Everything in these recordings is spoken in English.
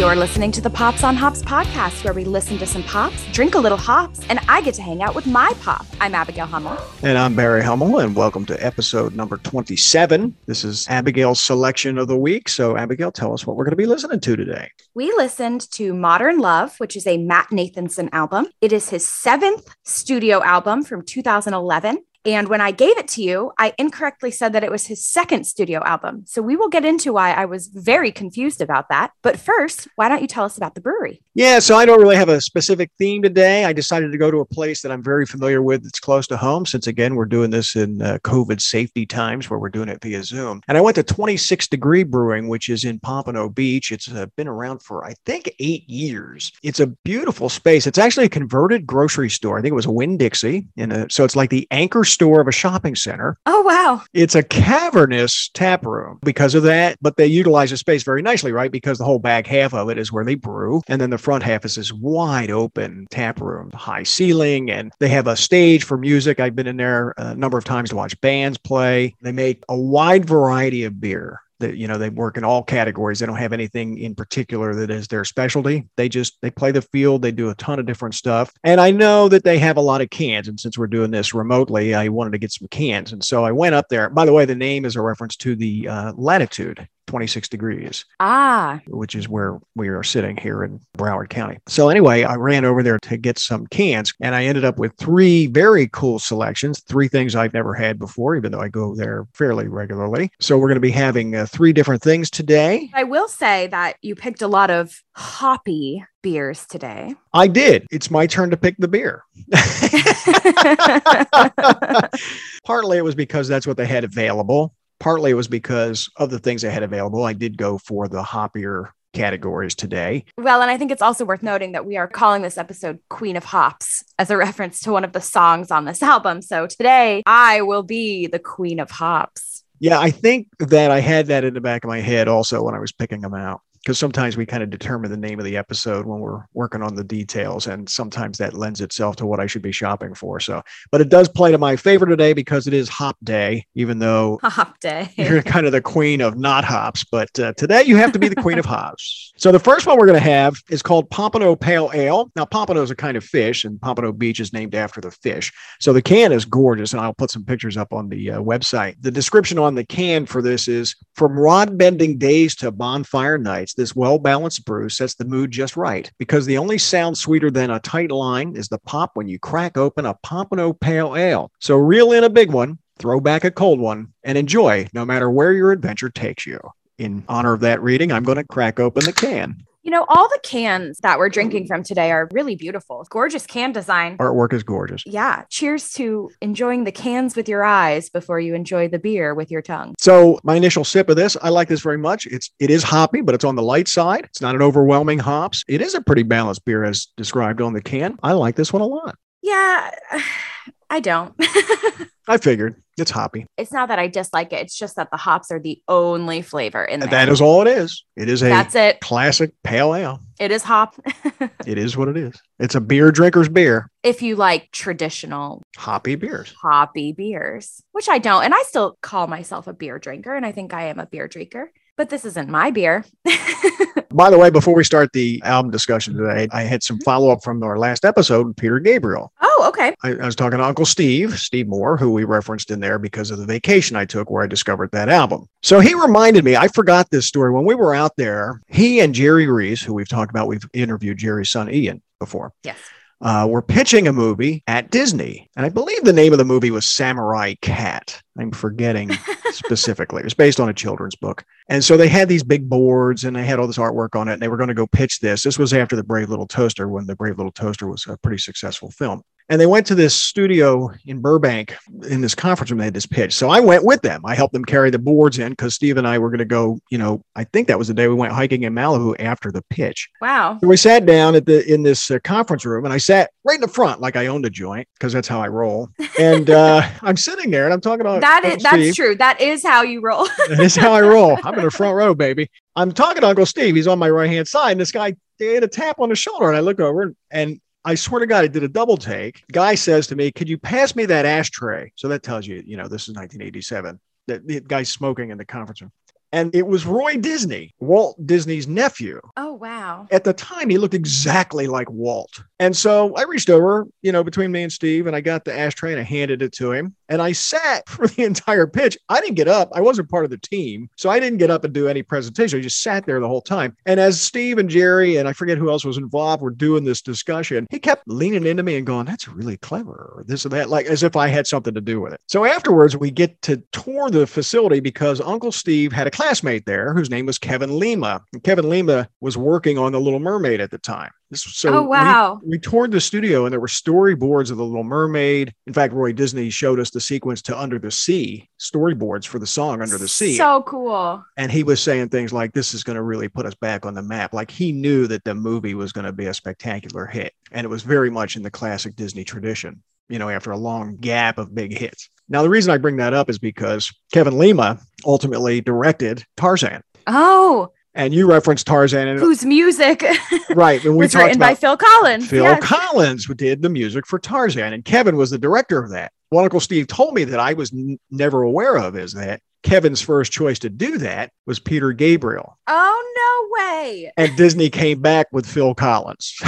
You're listening to the Pops on Hops podcast, where we listen to some pops, drink a little hops, and I get to hang out with my pop. I'm Abigail Hummel. And I'm Barry Hummel, and welcome to episode number 27. This is Abigail's selection of the week. So, Abigail, tell us what we're going to be listening to today. We listened to Modern Love, which is a Matt Nathanson album. It is his seventh studio album from 2011. And when I gave it to you, I incorrectly said that it was his second studio album. So we will get into why I was very confused about that. But first, why don't you tell us about the brewery? Yeah, so I don't really have a specific theme today. I decided to go to a place that I'm very familiar with that's close to home, since again, we're doing this in uh, COVID safety times where we're doing it via Zoom. And I went to 26 Degree Brewing, which is in Pompano Beach. It's uh, been around for, I think, eight years. It's a beautiful space. It's actually a converted grocery store. I think it was a Winn Dixie. And so it's like the anchor store of a shopping center. Oh, wow. It's a cavernous tap room because of that, but they utilize the space very nicely, right? Because the whole back half of it is where they brew. And then the front half is this wide open tap room, high ceiling, and they have a stage for music. I've been in there a number of times to watch bands play. They make a wide variety of beer that you know they work in all categories. They don't have anything in particular that is their specialty. They just they play the field. They do a ton of different stuff. And i know that they have a lot of cans. And since we're doing this remotely i wanted to get some cans. And so i went up there. By the way the name is a reference to the uh, latitude 26 degrees. Ah. Which is where we are sitting here in Broward County. So, anyway, I ran over there to get some cans and I ended up with three very cool selections, three things I've never had before, even though I go there fairly regularly. So, we're going to be having uh, three different things today. I will say that you picked a lot of hoppy beers today. I did. It's my turn to pick the beer. Partly it was because that's what they had available partly it was because of the things I had available. I did go for the hoppier categories today. Well, and I think it's also worth noting that we are calling this episode Queen of Hops as a reference to one of the songs on this album. So today I will be the Queen of Hops. Yeah, I think that I had that in the back of my head also when I was picking them out because sometimes we kind of determine the name of the episode when we're working on the details and sometimes that lends itself to what i should be shopping for so. But it does play to my favor today because it is hop day even though hop day. you're kind of the queen of not hops but uh, today you have to be the queen of hops. So the first one we're going to have is called pompano pale ale. Now pompano is a kind of fish and pompano beach is named after the fish. So the can is gorgeous and i'll put some pictures up on the uh, website. The description on the can for this is from rod bending days to bonfire nights this well balanced brew sets the mood just right because the only sound sweeter than a tight line is the pop when you crack open a Pompano Pale Ale. So reel in a big one, throw back a cold one, and enjoy no matter where your adventure takes you. In honor of that reading, I'm going to crack open the can. You know, all the cans that we're drinking from today are really beautiful. Gorgeous can design. Artwork is gorgeous. Yeah. Cheers to enjoying the cans with your eyes before you enjoy the beer with your tongue. So, my initial sip of this, I like this very much. It's it is hoppy, but it's on the light side. It's not an overwhelming hops. It is a pretty balanced beer as described on the can. I like this one a lot. Yeah. I don't. I figured it's hoppy. It's not that I dislike it. It's just that the hops are the only flavor in there. That is all it is. It is a That's it. classic pale ale. It is hop. it is what it is. It's a beer drinker's beer. If you like traditional hoppy beers, hoppy beers, which I don't. And I still call myself a beer drinker. And I think I am a beer drinker but this isn't my beer. By the way, before we start the album discussion today, I had some follow up from our last episode with Peter Gabriel. Oh, okay. I, I, was talking to Uncle Steve, Steve Moore, who we referenced in there because of the vacation I took where I discovered that album. So he reminded me, I forgot this story. When we were out there, he and Jerry Rees, who we've talked about, we've interviewed Jerry's son Ian before. Yes uh, were pitching a movie at Disney. And I believe the name of the movie was Samurai Cat. I'm forgetting specifically. It was based on a children's book. And so they had these big boards and they had all this artwork on it. And they were going to go pitch this. This was after The Brave Little Toaster, when The Brave Little Toaster was a pretty successful film. And they went to this studio in Burbank in this conference room. They had this pitch. So I went with them. I helped them carry the boards in because Steve and I were going to go, you know, I think that was the day we went hiking in Malibu after the pitch. Wow. So we sat down at the in this uh, conference room and I sat right in the front like I owned a joint because that's how I roll. And uh, I'm sitting there and I'm talking about that is that's true. That is how you roll. that is how I roll. I'm in the front row, baby. I'm talking to Uncle Steve. He's on my right hand side. And this guy did a tap on the shoulder. And I look over and I swear to God, I did a double take. Guy says to me, Could you pass me that ashtray? So that tells you, you know, this is 1987. The, the guy's smoking in the conference room. And it was Roy Disney, Walt Disney's nephew. Oh, wow. At the time, he looked exactly like Walt. And so I reached over, you know, between me and Steve, and I got the ashtray and I handed it to him. And I sat for the entire pitch. I didn't get up. I wasn't part of the team. So I didn't get up and do any presentation. I just sat there the whole time. And as Steve and Jerry and I forget who else was involved were doing this discussion, he kept leaning into me and going, That's really clever, or this or that, like as if I had something to do with it. So afterwards, we get to tour the facility because Uncle Steve had a classmate there whose name was Kevin Lima. And Kevin Lima was working on The Little Mermaid at the time. This, so oh, wow. We, we, toured the studio and there were storyboards of The Little Mermaid. In fact, Roy Disney showed us the sequence to Under the Sea, storyboards for the song Under the Sea. So cool. And he was saying things like, this is going to really put us back on the map. Like he knew that the movie was going to be a spectacular hit. And it was very much in the classic Disney tradition, you know, after a long gap of big hits. Now, the reason I bring that up is because Kevin Lima ultimately directed Tarzan. Oh, and you referenced Tarzan, and whose music, right? When we was written by Phil Collins. Phil yes. Collins did the music for Tarzan, and Kevin was the director of that. What Uncle Steve told me that I was n- never aware of is that Kevin's first choice to do that was Peter Gabriel. Oh no way! And Disney came back with Phil Collins.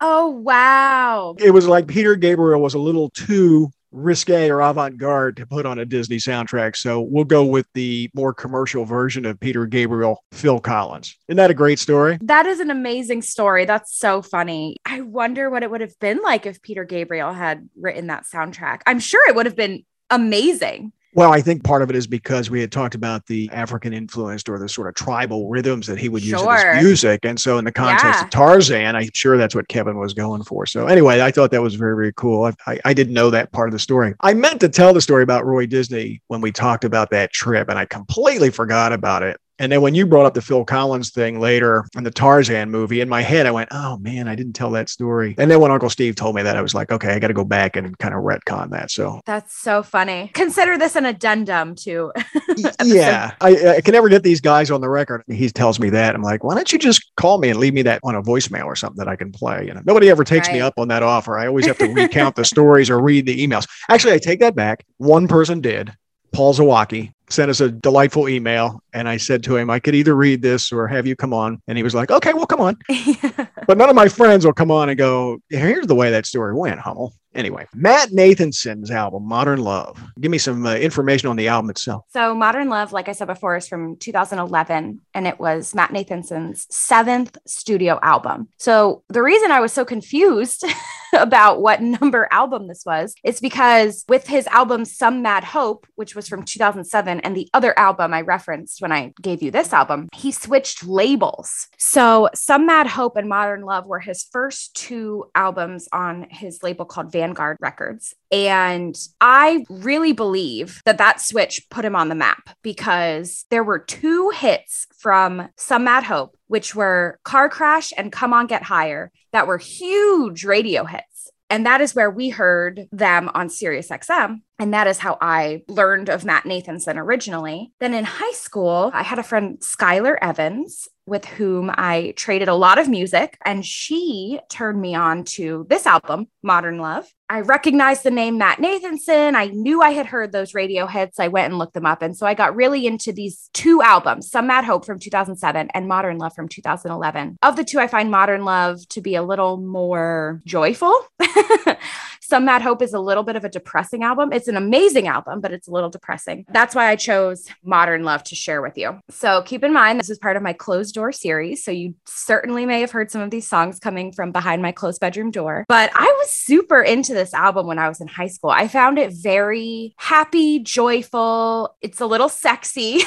oh wow! It was like Peter Gabriel was a little too risque or avant-garde to put on a Disney soundtrack. So we'll go with the more commercial version of Peter Gabriel, Phil Collins. Isn't that a great story? That is an amazing story. That's so funny. I wonder what it would have been like if Peter Gabriel had written that soundtrack. I'm sure it would have been amazing. Well, I think part of it is because we had talked about the African influenced or the sort of tribal rhythms that he would use in his music. And so, in the context yeah. of Tarzan, I'm sure that's what Kevin was going for. So, anyway, I thought that was very, very cool. I, I, I, didn't know that part of the story. I meant to tell the story about Roy Disney when we talked about that trip, and I completely forgot about it. And then when you brought up the Phil Collins thing later in the Tarzan movie, in my head, I went, oh man, I didn't tell that story. And then when Uncle Steve told me that, I was like, okay, I got to go back and kind of retcon that. So that's so funny. Consider this an addendum to. yeah. I, I, can never get these guys on the record. He tells me that. I'm like, why don't you just call me and leave me that on a voicemail or something that I can play? You know, nobody ever takes right. me up on that offer. I always have to recount the stories or read the emails. Actually, I take that back. One person did. Paul Zawacki sent us a delightful email. And I said to him, I could either read this or have you come on. And he was like, okay, well, come on. but none of my friends will come on and go, here's the way that story went, Hummel. Anyway, Matt Nathanson's album, Modern Love. Give me some uh, information on the album itself. So, Modern Love, like I said before, is from 2011, and it was Matt Nathanson's seventh studio album. So, the reason I was so confused about what number album this was is because with his album Some Mad Hope, which was from 2007, and the other album I referenced when I gave you this album, he switched labels. So, Some Mad Hope and Modern Love were his first two albums on his label called Vanguard Records. And I really believe that that switch put him on the map because there were two hits from Some Mad Hope, which were Car Crash and Come On Get Higher, that were huge radio hits. And that is where we heard them on Sirius XM. And that is how I learned of Matt Nathanson originally. Then in high school, I had a friend, Skylar Evans, with whom I traded a lot of music, and she turned me on to this album, Modern Love. I recognized the name Matt Nathanson. I knew I had heard those radio hits. I went and looked them up. And so I got really into these two albums, Some Mad Hope from 2007 and Modern Love from 2011. Of the two, I find Modern Love to be a little more joyful. Some Mad Hope is a little bit of a depressing album. It's an amazing album, but it's a little depressing. That's why I chose Modern Love to share with you. So keep in mind, this is part of my closed door series. So you certainly may have heard some of these songs coming from behind my closed bedroom door. But I was super into this album when I was in high school. I found it very happy, joyful. It's a little sexy.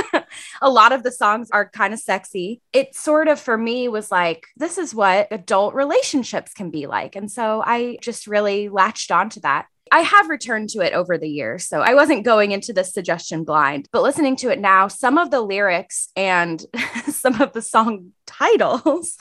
a lot of the songs are kind of sexy. It sort of, for me, was like, this is what adult relationships can be like. And so I just really latched onto that. I have returned to it over the years. So I wasn't going into this suggestion blind, but listening to it now, some of the lyrics and some of the song titles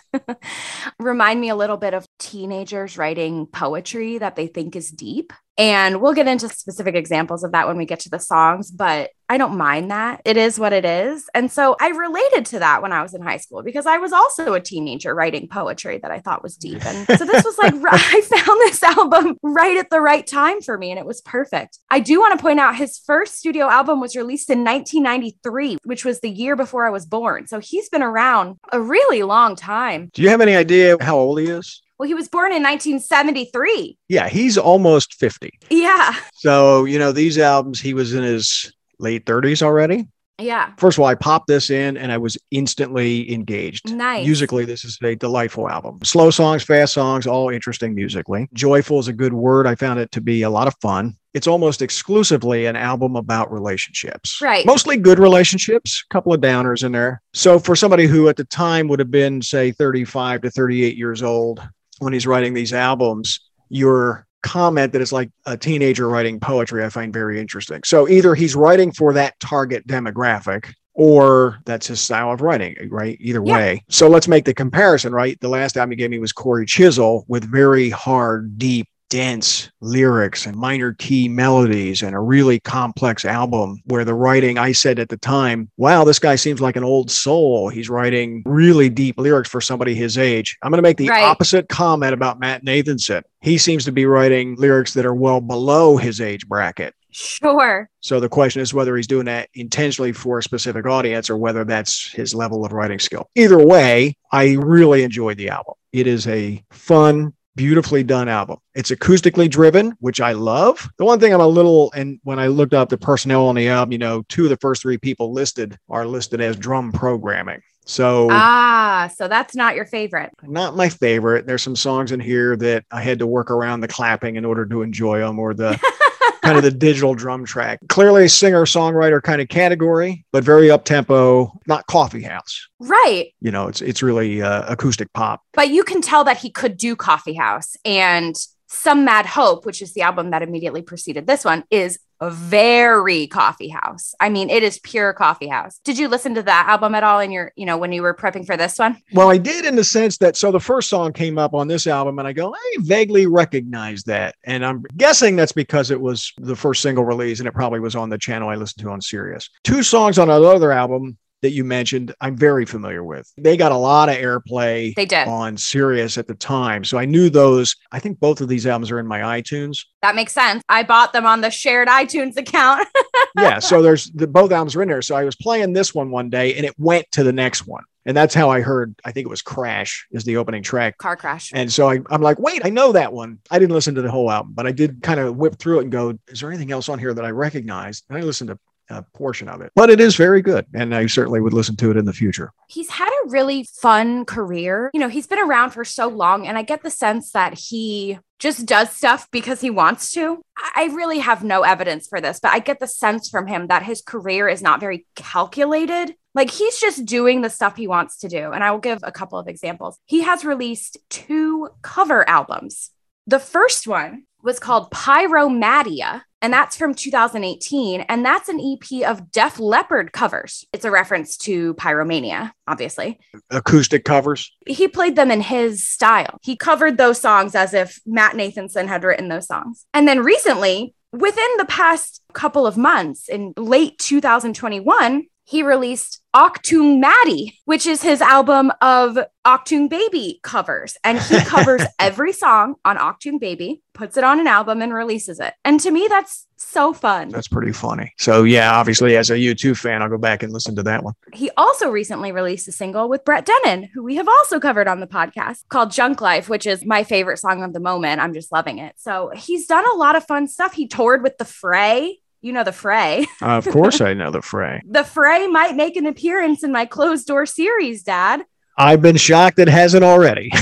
remind me a little bit of teenagers writing poetry that they think is deep. And we'll get into specific examples of that when we get to the songs, but I don't mind that. It is what it is. And so I related to that when I was in high school because I was also a teenager writing poetry that I thought was deep. And so this was like, I found this album right at the right time for me and it was perfect. I do want to point out his first studio album was released in 1993, which was the year before I was born. So he's been around a really long time. Do you have any idea how old he is? Well, he was born in 1973. Yeah, he's almost 50. Yeah. So, you know, these albums, he was in his late 30s already. Yeah. First of all, I popped this in and I was instantly engaged. Nice. Musically, this is a delightful album. Slow songs, fast songs, all interesting musically. Joyful is a good word. I found it to be a lot of fun. It's almost exclusively an album about relationships. Right. Mostly good relationships, a couple of downers in there. So, for somebody who at the time would have been, say, 35 to 38 years old when he's writing these albums, your comment that it's like a teenager writing poetry, I find very interesting. So either he's writing for that target demographic or that's his style of writing, right? Either Yeah. way. So let's make the comparison, right? The last album he gave me was Cory Chisel with very hard, deep, dense lyrics and minor key melodies and a really complex album where the writing I said at the time, wow, this guy seems like an old soul. He's writing really deep lyrics for somebody his age. I'm going to make the Right. opposite comment about Matt Nathanson. He seems to be writing lyrics that are well below his age bracket. Sure. So the question is whether he's doing that intentionally for a specific audience or whether that's his level of writing skill. Either way, I really enjoyed the album. It is a fun, beautifully done album. It's acoustically driven, which I love. The one thing I'm a little, and when I looked up the personnel on the album, you know, two of the first three people listed are listed as drum programming. So Ah, so that's not your favorite. not my favorite. There's some songs in here that I had to work around the clapping in order to enjoy them or the kind of the digital drum track. Clearly a singer songwriter kind of category, but very up tempo, not coffee house. Right. You know, it's it's really uh, acoustic pop. But you can tell that he could do Coffee House and Some Mad Hope, which is the album that immediately preceded this one, is very coffee house. I mean, it is pure coffee house. Did you listen to that album at all in your, you know, when you were prepping for this one? Well, I did in the sense that so the first song came up on this album and I go, I vaguely recognize that. And I'm guessing that's because it was the first single release and it probably was on the channel I listened to on Sirius. Two songs on another album that you mentioned, I'm very familiar with. They got a lot of airplay They did. on Sirius at the time. So I knew those. I think both of these albums are in my iTunes. That makes sense. I bought them on the shared iTunes account. Yeah. so there's the both albums are in there. So I was playing this one one day and it went to the next one. And that's how I heard, I think it was Crash is the opening track. Car crash. And so I, I'm like, wait, I know that one. I didn't listen to the whole album, but I did kind of whip through it and go, is there anything else on here that I recognize? And I listened to a portion of it, but it is very good. And I certainly would listen to it in the future. he's had a really fun career. You know, he's been around for so long, and I get the sense that he just does stuff because he wants to. I really have no evidence for this, but I get the sense from him that his career is not very calculated. Like he's just doing the stuff he wants to do. And I will give a couple of examples. He has released two cover albums. The first one was called Pyromattia, and that's from 2018. And that's an EP of Def Leppard covers. It's a reference to Pyromania, obviously. Acoustic covers. He played them in his style. He covered those songs as if Matt Nathanson had written those songs. And then recently, within the past couple of months, in late 2021, he released Achtung Matty, which is his album of Achtung Baby covers. And he covers every song on Achtung Baby, puts it on an album, and releases it. And to me, that's so fun. That's pretty funny. So yeah, obviously as a U2 fan, I'll go back and listen to that one. He also recently released a single with Brett Dennen, who we have also covered on the podcast, called Junk Life, which is my favorite song of the moment. I'm just loving it. So he's done a lot of fun stuff. He toured with The Fray. You know The Fray. Uh, of course I know the fray. The Fray might make an appearance in my closed door series, Dad. I've been shocked it hasn't already.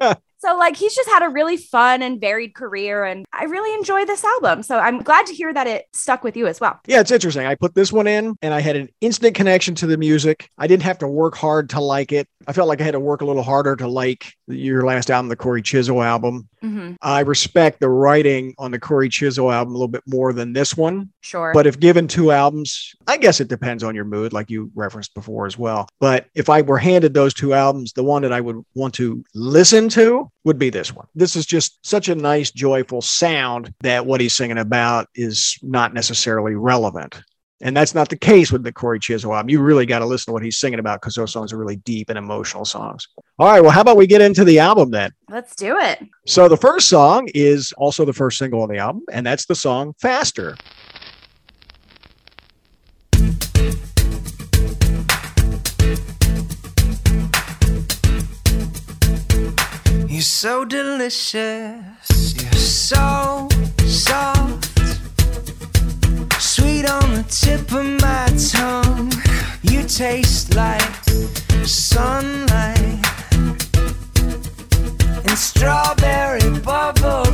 So, like, he's just had a really fun and varied career, and I really enjoy this album. So, I'm glad to hear that it stuck with you as well. Yeah, it's interesting. I put this one in and I had an instant connection to the music. I didn't have to work hard to like it. I felt like I had to work a little harder to like your last album, the Cory Chisel album. hmm I respect the writing on the Cory Chisel album a little bit more than this one. Sure. But if given two albums, I guess it depends on your mood, like you referenced before as well. But if I were handed those two albums, the one that I would want to listen to would be this one. This is just such a nice, joyful sound that what he's singing about is not necessarily relevant. And that's not the case with the Cory Chisel album. You really got to listen to what he's singing about because those songs are really deep and emotional songs. All right. Well, how about we get into the album then? Let's do it. So the first song is also the first single on the album, and that's the song Faster. So delicious. You're so soft. Sweet on the tip of my tongue. You taste like sunlight and strawberry bubble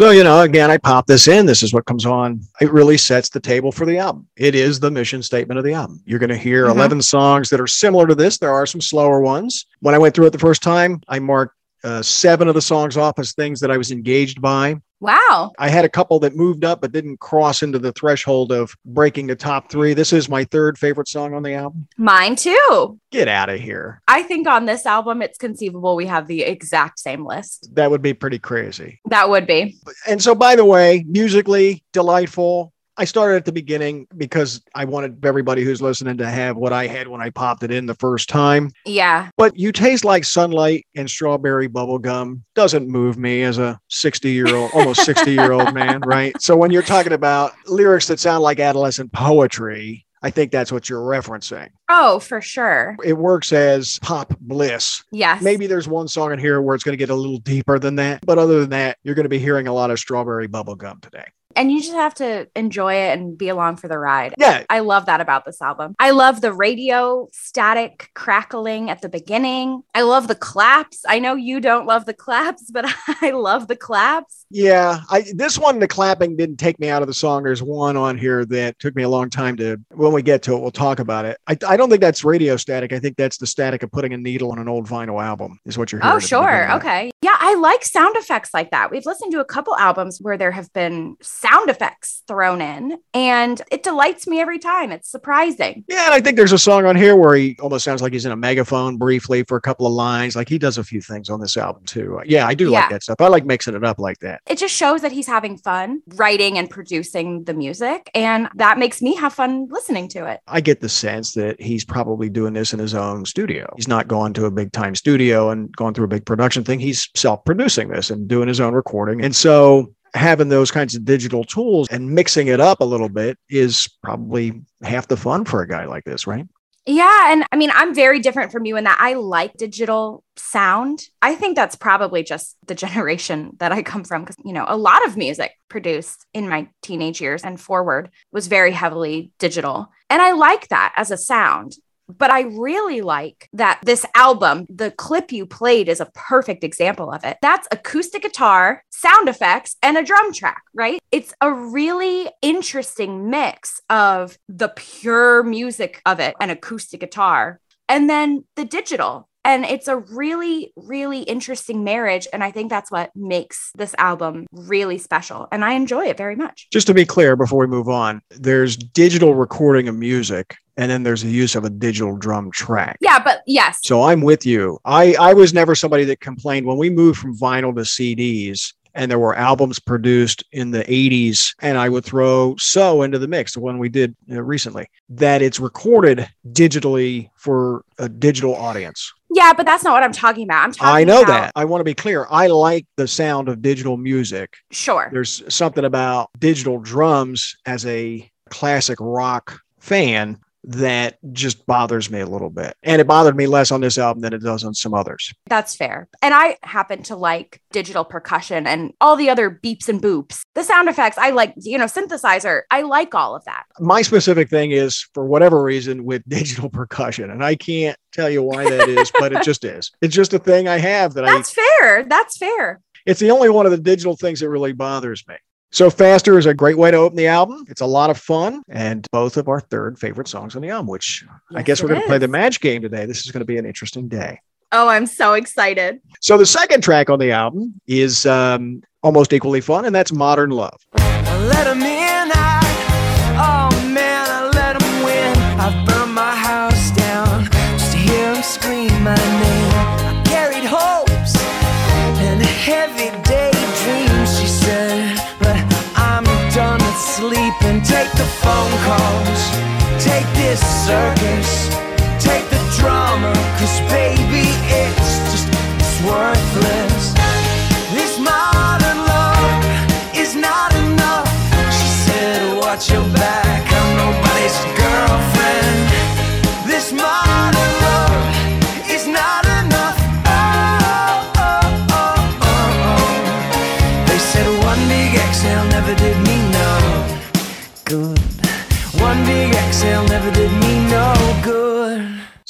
So, you know, again, I pop this in. This is what comes on. It really sets the table for the album. It is the mission statement of the album. You're going to hear Mhm. 11 songs that are similar to this. There are some slower ones. When I went through it the first time, I marked uh, seven of the songs off as things that I was engaged by. Wow. I had a couple that moved up but didn't cross into the threshold of breaking the top three. This is my third favorite song on the album. Mine too. Get out of here. I think on this album, it's conceivable we have the exact same list. That would be pretty crazy. That would be. and so by the way musically delightful i started at the beginning because i wanted everybody who's listening to have what i had when i popped it in the first time Yeah. but you taste like sunlight and strawberry bubble gum doesn't move me as a 60 year old almost 60 year old man right so when you're talking about lyrics that sound like adolescent poetry i think that's what you're referencing Oh, for sure. it works as pop bliss Yes. Maybe there's one song in here where it's going to get a little deeper than that. But other than that, you're going to be hearing a lot of strawberry bubble gum today. And you just have to enjoy it and be along for the ride. Yeah. I love that about this album. I love the radio static crackling at the beginning. I love the claps. I know you don't love the claps, but I love the claps. Yeah. I this one, the clapping didn't take me out of the song. There's one on here that took me a long time to when we get to it, we'll talk about it. I, I don't think that's radio static. I think that's the static of putting a needle on an old vinyl album, is what you're oh, hearing. Oh, at the beginning sure. Okay. Yeah, I like sound effects like that. We've listened to a couple albums where there have been sound effects thrown in, and it delights me every time. It's surprising. Yeah, and I think there's a song on here where he almost sounds like he's in a megaphone briefly for a couple of lines. Like he does a few things on this album too. Yeah, I do Yeah. like that stuff. I like mixing it up like that. It just shows that he's having fun writing and producing the music, and that makes me have fun listening to it. I get the sense that he's probably doing this in his own studio. He's not going to a big time studio and going through a big production thing. He's self producing this and doing his own recording. And so having those kinds of digital tools and mixing it up a little bit is probably half the fun for a guy like this, right? Yeah. And I mean, I'm very different from you in that I like digital sound. I think that's probably just the generation that I come from because, you know, a lot of music produced in my teenage years and forward was very heavily digital. And I like that as a sound. But I really like that this album, the clip you played is a perfect example of it. That's acoustic guitar, sound effects, and a drum track, right? It's a really interesting mix of the pure music of it and acoustic guitar, and then the digital. And it's a really, really interesting marriage. And I think that's what makes this album really special. And I enjoy it very much. Just to be clear before we move on, there's digital recording of music and then there's the use of a digital drum track. Yeah, but yes. So I'm with you. I, I was never somebody that complained when we moved from vinyl to CDs and there were albums produced in the 80s and I would throw So into the mix, the one we did uh, recently, that it's recorded digitally for a digital audience. Yeah, but that's not what I'm talking about. I'm talking I know about- that. I want to be clear. I like the sound of digital music. Sure. There's something about digital drums as a classic rock fan that just bothers me a little bit. And it bothered me less on this album than it does on some others. That's fair. And I happen to like digital percussion and all the other beeps and boops. The sound effects, I like, you know, synthesizer. I like all of that. My specific thing is for whatever reason with digital percussion. And I can't tell you why that is, but it just is. It's just a thing I have that That's I That's fair. That's fair. it's the only one of the digital things that really bothers me. So Faster is a great way to open the album. It's a lot of fun and both of our third favorite songs on the album, which I guess we're going to play the match game today. This is going to be an interesting day. Oh, I'm so excited. So the second track on the album is um, almost equally fun, and that's Modern Love. The phone calls, take this circus,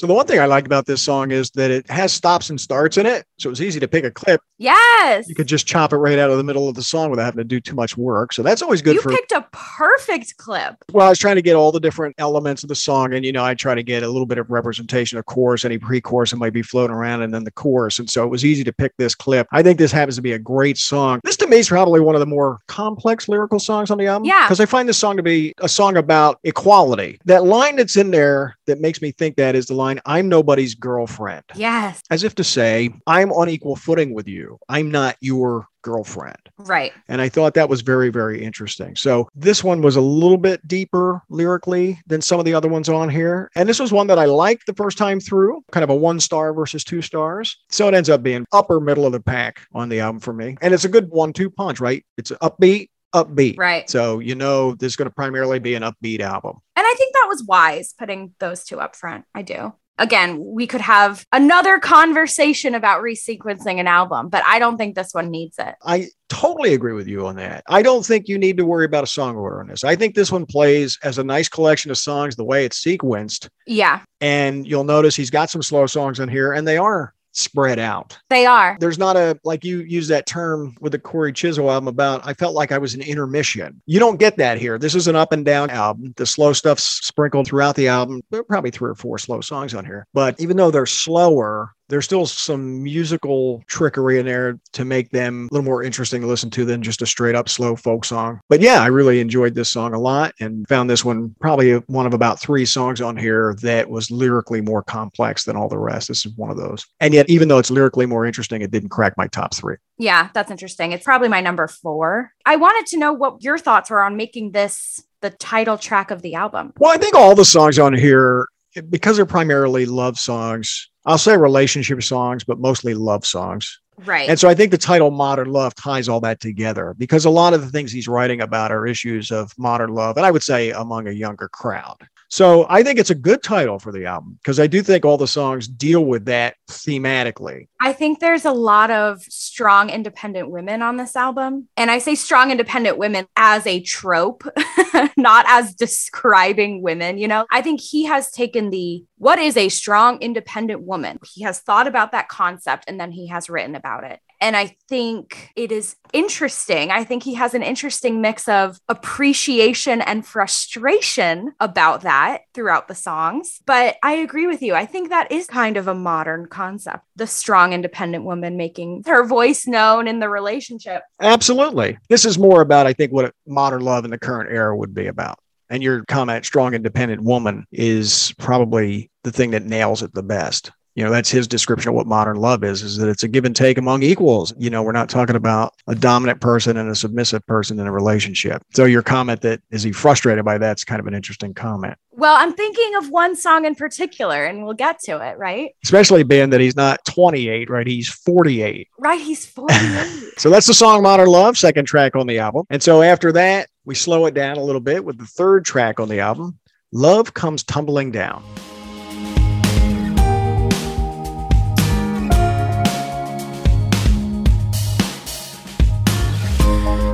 So the one thing I like about this song is that it has stops and starts in it. So it was easy to pick a clip. Yes. You could just chop it right out of the middle of the song without having to do too much work. So that's always good you for picked a perfect clip. well, I was trying to get all the different elements of the song, and you know, I try to get a little bit of representation of chorus, any pre-chorus that might be floating around, and then the chorus. And so it was easy to pick this clip. I think this happens to be a great song. This to me is probably one of the more complex lyrical songs on the album. Yeah. Because I find this song to be a song about equality. That line that's in there that makes me think that is the line, I'm nobody's girlfriend. Yes. As if to say, I'm on equal footing with you. I'm not your girlfriend. Right. And I thought that was very, very interesting. So this one was a little bit deeper lyrically than some of the other ones on here. And this was one that I liked the first time through, kind of a one star versus two stars. So it ends up being upper middle of the pack on the album for me. And it's a good one two punch, right? It's upbeat, upbeat. Right. So you know this is going to primarily be an upbeat album. And I think that was wise putting those two up front. I do. Again, we could have another conversation about resequencing an album, but I don't think this one needs it. I totally agree with you on that. I don't think you need to worry about a song order on this. I think this one plays as a nice collection of songs the way it's sequenced. Yeah, And you'll notice he's got some slow songs in here, and they are spread out. they are. There's not a, like you use that term with the Cory Chisel album about, I felt like I was an intermission. You don't get that here. This is an up and down album. The slow stuff's sprinkled throughout the album. There are probably three or four slow songs on here. But even though they're slower, there's still some musical trickery in there to make them a little more interesting to listen to than just a straight up slow folk song. But yeah, I really enjoyed this song a lot and found this one probably one of about three songs on here that was lyrically more complex than all the rest. This is one of those. And yet, even though it's lyrically more interesting, it didn't crack my top three. Yeah, that's interesting. It's probably my number four. I wanted to know what your thoughts were on making this the title track of the album. Well, I think all the songs on here, because they're primarily love songs, I'll say relationship songs, but mostly love songs. Right. And so I think the title Modern Love ties all that together because a lot of the things he's writing about are issues of modern love, and I would say among a younger crowd. So I think it's a good title for the album because I do think all the songs deal with that thematically. I think there's a lot of strong independent women on this album. And I say strong independent women as a trope, not as describing women, you know. I think he has taken the what is a strong independent woman? He has thought about that concept and then he has written about it. And I think it is interesting. I think he has an interesting mix of appreciation and frustration about that throughout the songs. But I agree with you. I think that is kind of a modern concept the strong, independent woman making her voice known in the relationship. Absolutely. This is more about, I think, what modern love in the current era would be about. And your comment, strong, independent woman, is probably the thing that nails it the best. You know, that's his description of what modern love is, is that it's a give and take among equals. You know, we're not talking about a dominant person and a submissive person in a relationship. So your comment that is he frustrated by that's kind of an interesting comment, Well, I'm thinking of one song in particular, and we'll get to it, right? especially being that he's not 28, right? He's 48. Right. He's 48. So that's the song Modern Love, second track on the album. And so after that, we slow it down a little bit with the third track on the album, Love Comes Tumbling Down.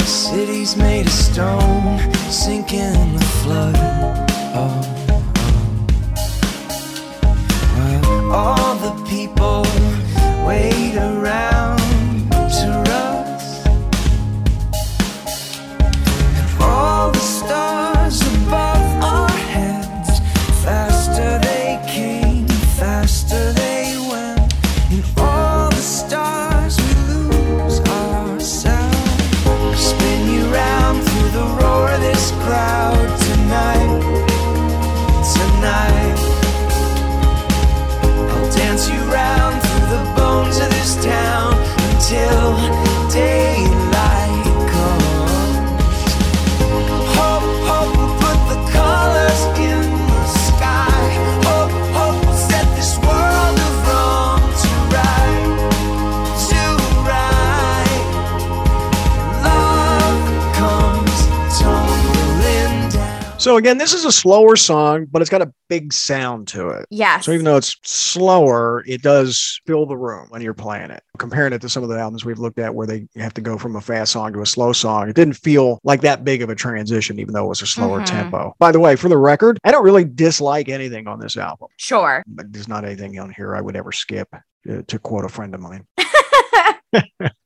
Cities made of stone, sinking in the flood. Oh, oh. oh. While all So again, this is a slower song, but it's got a big sound to it. Yes. So even though it's slower, it does fill the room when you're playing it. Comparing it to some of the albums we've looked at where they have to go from a fast song to a slow song, it didn't feel like that big of a transition, even though it was a slower Mhm. tempo. By the way, for the record, I don't really dislike anything on this album. sure. But there's not anything on here I would ever skip, uh, to quote a friend of mine.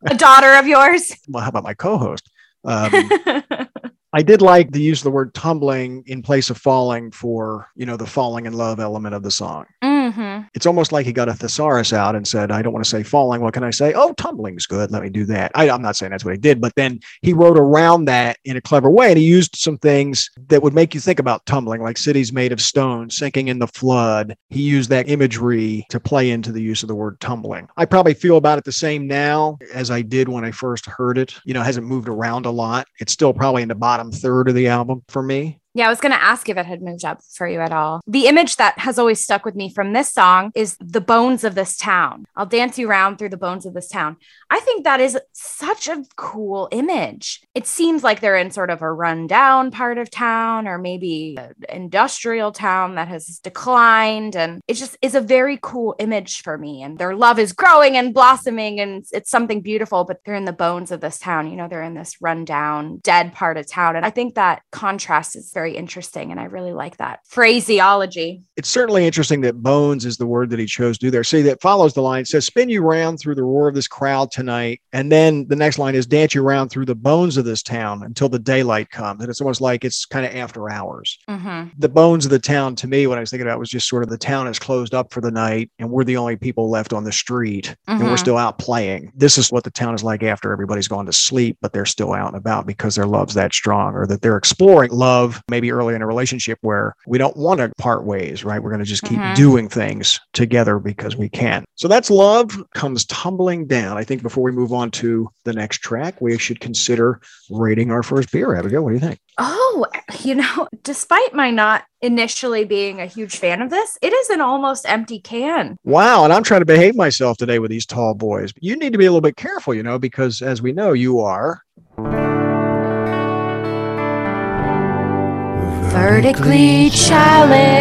A daughter of yours. Well, how about my co-host? Um, I did like the use the word tumbling in place of falling for, you know, the falling in love element of the song. Mm. Hmm It's almost like he got a thesaurus out and said, I don't want to say falling. What can I say? Oh, tumbling's good. Let me do that. I, I'm not saying that's what he did, but then he wrote around that in a clever way. And he used some things that would make you think about tumbling, like cities made of stone, sinking in the flood. He used that imagery to play into the use of the word tumbling. I probably feel about it the same now as I did when I first heard it. You know, it hasn't moved around a lot. It's still probably in the bottom third of the album for me. Yeah, I was going to ask if it had moved up for you at all. The image that has always stuck with me from this song is the bones of this town. I'll dance you around through the bones of this town. I think that is such a cool image. It seems like they're in sort of a rundown part of town or maybe an industrial town that has declined. And it just is a very cool image for me. And their love is growing and blossoming and it's- it's something beautiful, but they're in the bones of this town. You know, they're in this rundown, dead part of town. And I think that contrast is very interesting. And I really like that phraseology. it's certainly interesting that bones is the word that he chose to do there. See, that follows the line. Says, spin you round through the roar of this crowd tonight. And then the next line is dance you round through the bones of this town until the daylight comes. And it's almost like it's kind of after hours. hmm The bones of the town to me, what I was thinking about was just sort of the town is closed up for the night and we're the only people left on the street and we're Mhm. still out playing. This is what the town is like after everybody's gone to sleep, but they're still out and about because their love's that strong or that they're exploring love maybe early in a relationship where we don't want to part ways, right? We're going to just keep Mhm. doing things together because we can. So that's love comes tumbling down. I think before we move on to the next track, we should consider rating our first beer. Abigail, what do you think? Oh, you know, despite my not initially being a huge fan of this, it is an almost empty can. Wow. And I'm trying to behave myself today with these tall boys. You need to be a little bit careful, you know, because as we know, you are. Vertically challenged.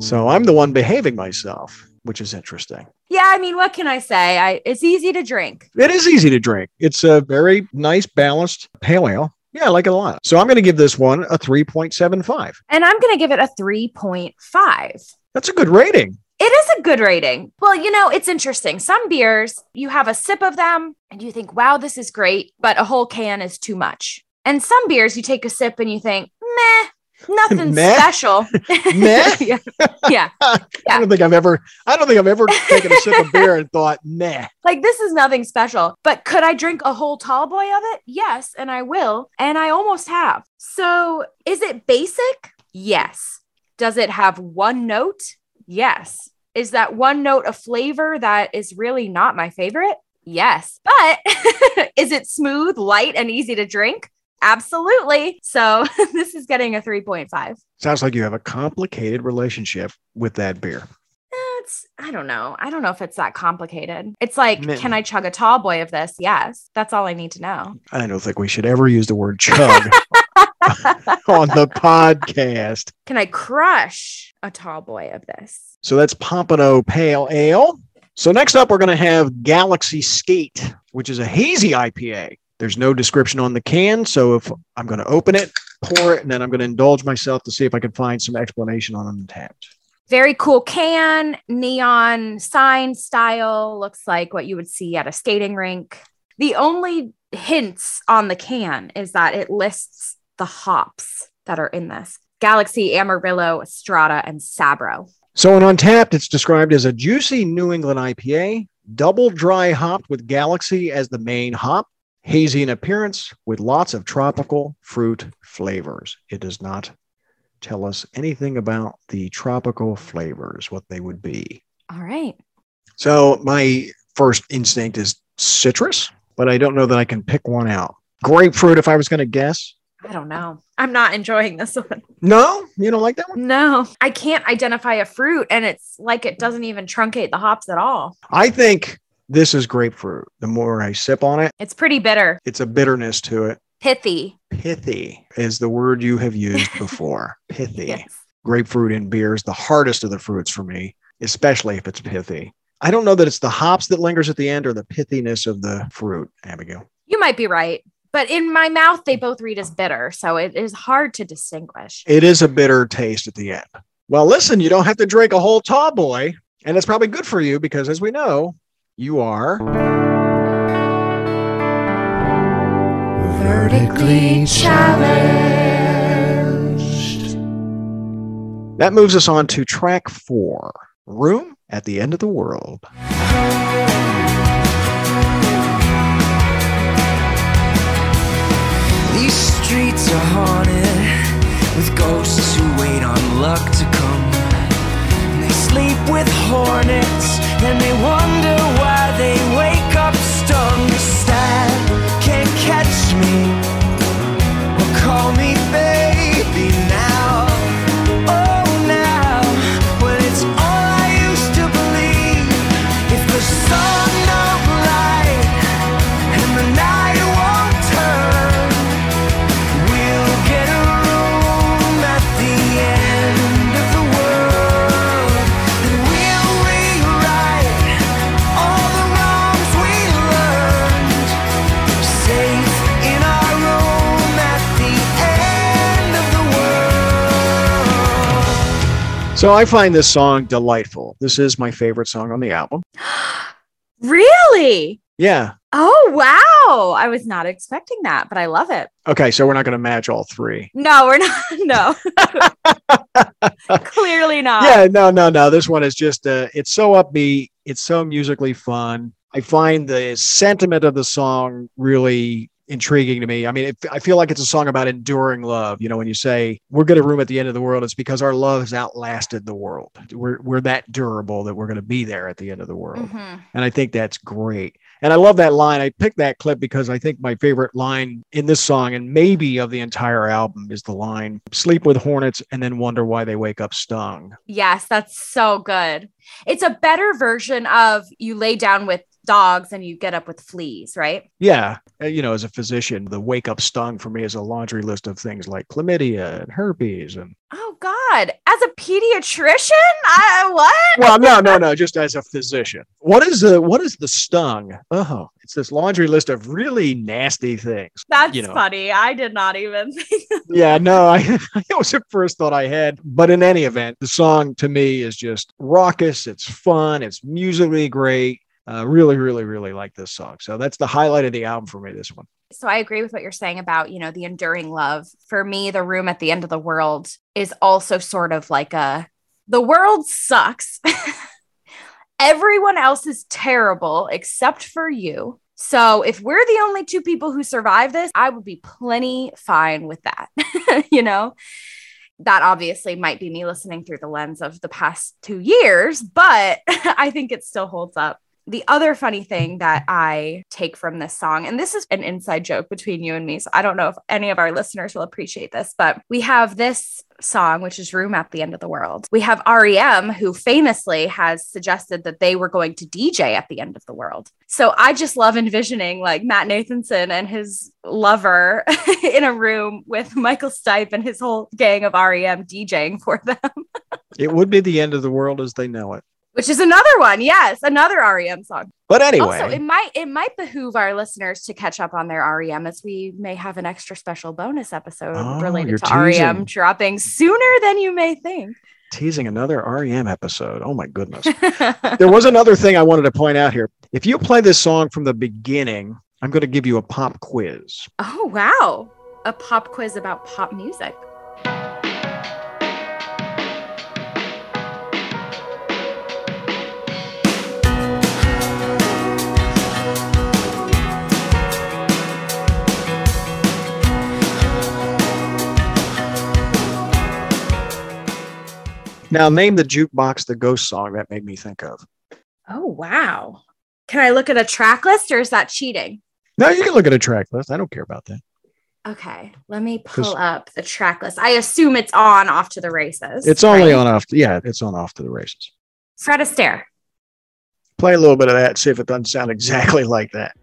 So I'm the one behaving myself, which is interesting. Yeah, I mean, what can I say? I it's easy to drink. It is easy to drink. It's a very nice, balanced pale ale. Yeah, I like it a lot. So I'm going to give this one a 3.75. And I'm going to give it a 3.5. That's a good rating. It is a good rating. Well, you know, it's interesting. Some beers, you have a sip of them and you think, wow, this is great, but a whole can is too much. And some beers, you take a sip and you think, meh, nothing Meh? special. Meh? yeah. yeah. I don't think I've ever, I don't think I've ever taken a sip of beer and thought, nah. Like, this is nothing special. But could I drink a whole tall boy of it? Yes. And I will. And I almost have. So is it basic? Yes. Does it have one note? Yes. Is that one note a flavor that is really not my favorite? Yes. But is it smooth, light, and easy to drink? Absolutely. So this is getting a 3.5. Sounds like you have a complicated relationship with that beer. It's, I don't know. I don't know if it's that complicated. It's like, Meh. can I chug a tall boy of this? Yes. That's all I need to know. I don't think we should ever use the word chug on the podcast. Can I crush a tall boy of this? So that's Pompano Pale Ale. So next up, we're going to have Galaxy Skate, which is a hazy IPA. There's no description on the can. So if I'm going to open it, pour it, and then I'm going to indulge myself to see if I can find some explanation on Untappd. Very cool can, neon sign style, looks like what you would see at a skating rink. The only hints on the can is that it lists the hops that are in this Galaxy, Amarillo, Strata, and Sabro. So in Untappd, it's described as a juicy New England IPA, double dry hopped with Galaxy as the main hop, hazy in appearance with lots of tropical fruit flavors. It does not tell us anything about the tropical flavors, what they would be. All right. So my first instinct is citrus, but I don't know that I can pick one out. Grapefruit, if I was going to guess. I don't know. I'm not enjoying this one. No, you don't like that one? No, I can't identify a fruit, and it's like it doesn't even truncate the hops at all. I think this is grapefruit. The more I sip on it, It's pretty bitter, it's a bitterness to it. pithy. Pithy is the word you have used before. Pithy. Yes. Grapefruit in beer is the hardest of the fruits for me, especially if it's pithy. I don't know that it's the hops that lingers at the end or the pithiness of the fruit, Abigail. You might be right, but in my mouth, they both read as bitter, so it is hard to distinguish. It is a bitter taste at the end. Well, listen, you don't have to drink a whole tall boy, and it's probably good for you because, as we know, you are Vertically challenged. that moves us on to track four Room at the End of the World. These streets are haunted with ghosts who wait on luck to come. And they sleep with hornets. And they wonder why they wake up stung. Sad, can't catch me. Or call me baby So I find this song delightful. This is my favorite song on the album. Really? Yeah. Oh, wow. I was not expecting that, but I love it. Okay, so we're not going to match all three. No, we're not. No, clearly not. yeah, no, no, no. This one is just uh it's so upbeat, it's so musically fun. I find the sentiment of the song really intriguing to me. I mean, it, I feel like it's a song about enduring love. You know, when you say we're going to room at the end of the world, it's because our love has outlasted the world. We're we're that durable that we're going to be there at the end of the world. Mhm. And I think that's great. And I love that line. I picked that clip because I think my favorite line in this song and maybe of the entire album is the line sleep with hornets and then wonder why they wake up stung. Yes, that's so good. It's a better version of you lay down with dogs and you get up with fleas, right? Yeah. You know, as a physician, the wake up stung for me is a laundry list of things like chlamydia and herpes and Oh God! As a pediatrician, I what? well, no, no, no, just as a physician. What is the what is the stung? Oh, it's this laundry list of really nasty things. That's you know. funny. I did not even. Yeah, no, I it was the first thought I had. But in any event, the song to me is just raucous. It's fun. It's musically great. Uh, really, really, really like this song. So that's the highlight of the album for me. This one. so I agree with what you're saying about, you know, the enduring love. For me, the room at the end of the world is also sort of like a the world sucks. Everyone else is terrible except for you. So if we're the only two people who survive this, I would be plenty fine with that. you know, that obviously might be me listening through the lens of the past two years, but I think it still holds up. The other funny thing that I take from this song, and this is an inside joke between you and me, so I don't know if any of our listeners will appreciate this, but we have this song, which is Room at the End of the World. We have REM, who famously has suggested that they were going to DJ at the end of the world. So I just love envisioning like Matt Nathanson and his lover in a room with Michael Stipe and his whole gang of REM DJing for them. It would be the end of the world as they know it. Which is another one, yes, another REM song. But anyway, Also, it might it might behoove our listeners to catch up on their REM as we may have an extra special bonus episode Oh, related to teasing. REM dropping sooner than you may think. teasing another REM episode. Oh my goodness. there was another thing I wanted to point out here. If you play this song from the beginning, I'm going to give you a pop quiz. oh wow, a pop quiz about pop music. Now, name the jukebox the ghost song that made me think of. Oh wow. Can I look at a track list or is that cheating? No, you can look at a track list. I don't care about that. Okay, let me pull up the track list. I assume it's on off to the races. It's only right? on off. Yeah, it's on off to the races. Fred Astaire. Play a little bit of that. See if it doesn't sound exactly like that.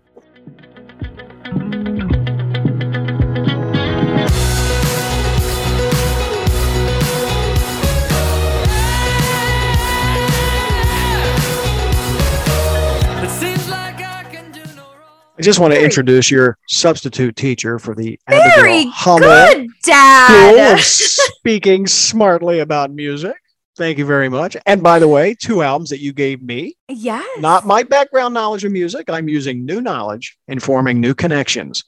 Just want to Very- introduce your substitute teacher for the Very Abigail Hummel good, School Dad. of Speaking Smartly About Music. Thank you very much. And by the way, two albums that you gave me. yes. Not my background knowledge of music. I'm using new knowledge and forming new connections.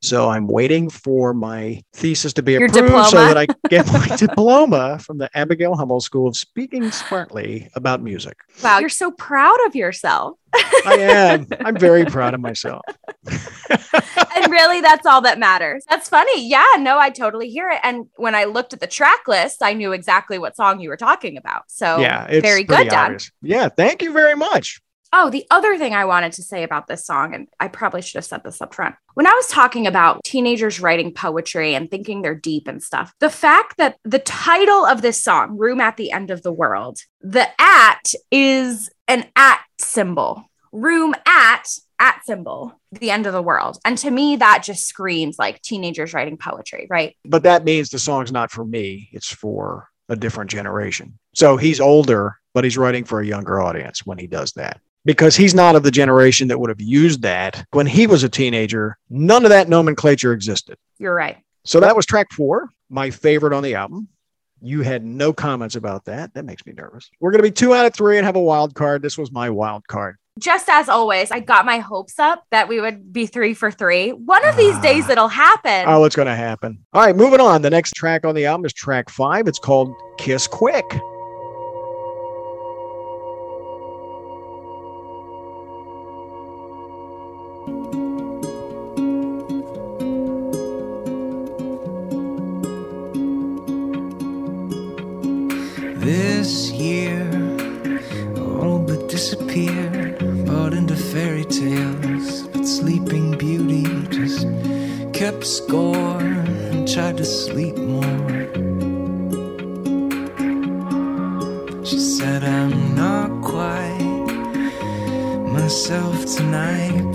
So I'm waiting for my thesis to be Your approved so that I get my diploma from the Abigail Hummel School of Speaking Smartly About Music. Wow, you're so proud of yourself. I am. I'm very proud of myself. and really, that's all that matters. That's funny. Yeah, no, I totally hear it. And when I looked at the track list, I knew exactly what song you were talking about. So, yeah, it's very good, Dad. obvious. Yeah, thank you very much. Oh, the other thing I wanted to say about this song, and I probably should have said this up front. When I was talking about teenagers writing poetry and thinking they're deep and stuff, the fact that the title of this song, Room at the End of the World, the at is an at symbol. Room at, at symbol, the end of the world. And to me, that just screams like teenagers writing poetry, right? But that means the song's not for me, it's for a different generation. So he's older, but he's writing for a younger audience when he does that. Because he's not of the generation that would have used that when he was a teenager. None of that nomenclature existed. You're right. So that was track four, my favorite on the album. You had no comments about that. That makes me nervous. We're going to be two out of three and have a wild card. This was my wild card. Just as always, I got my hopes up that we would be three for three. One of these Ah. days it'll happen. Oh, it's going to happen. All right, moving on. The next track on the album is track five. It's called Kiss Quick. Disappeared, bought into fairy tales. But Sleeping Beauty just kept score and tried to sleep more. She said, I'm not quite myself tonight,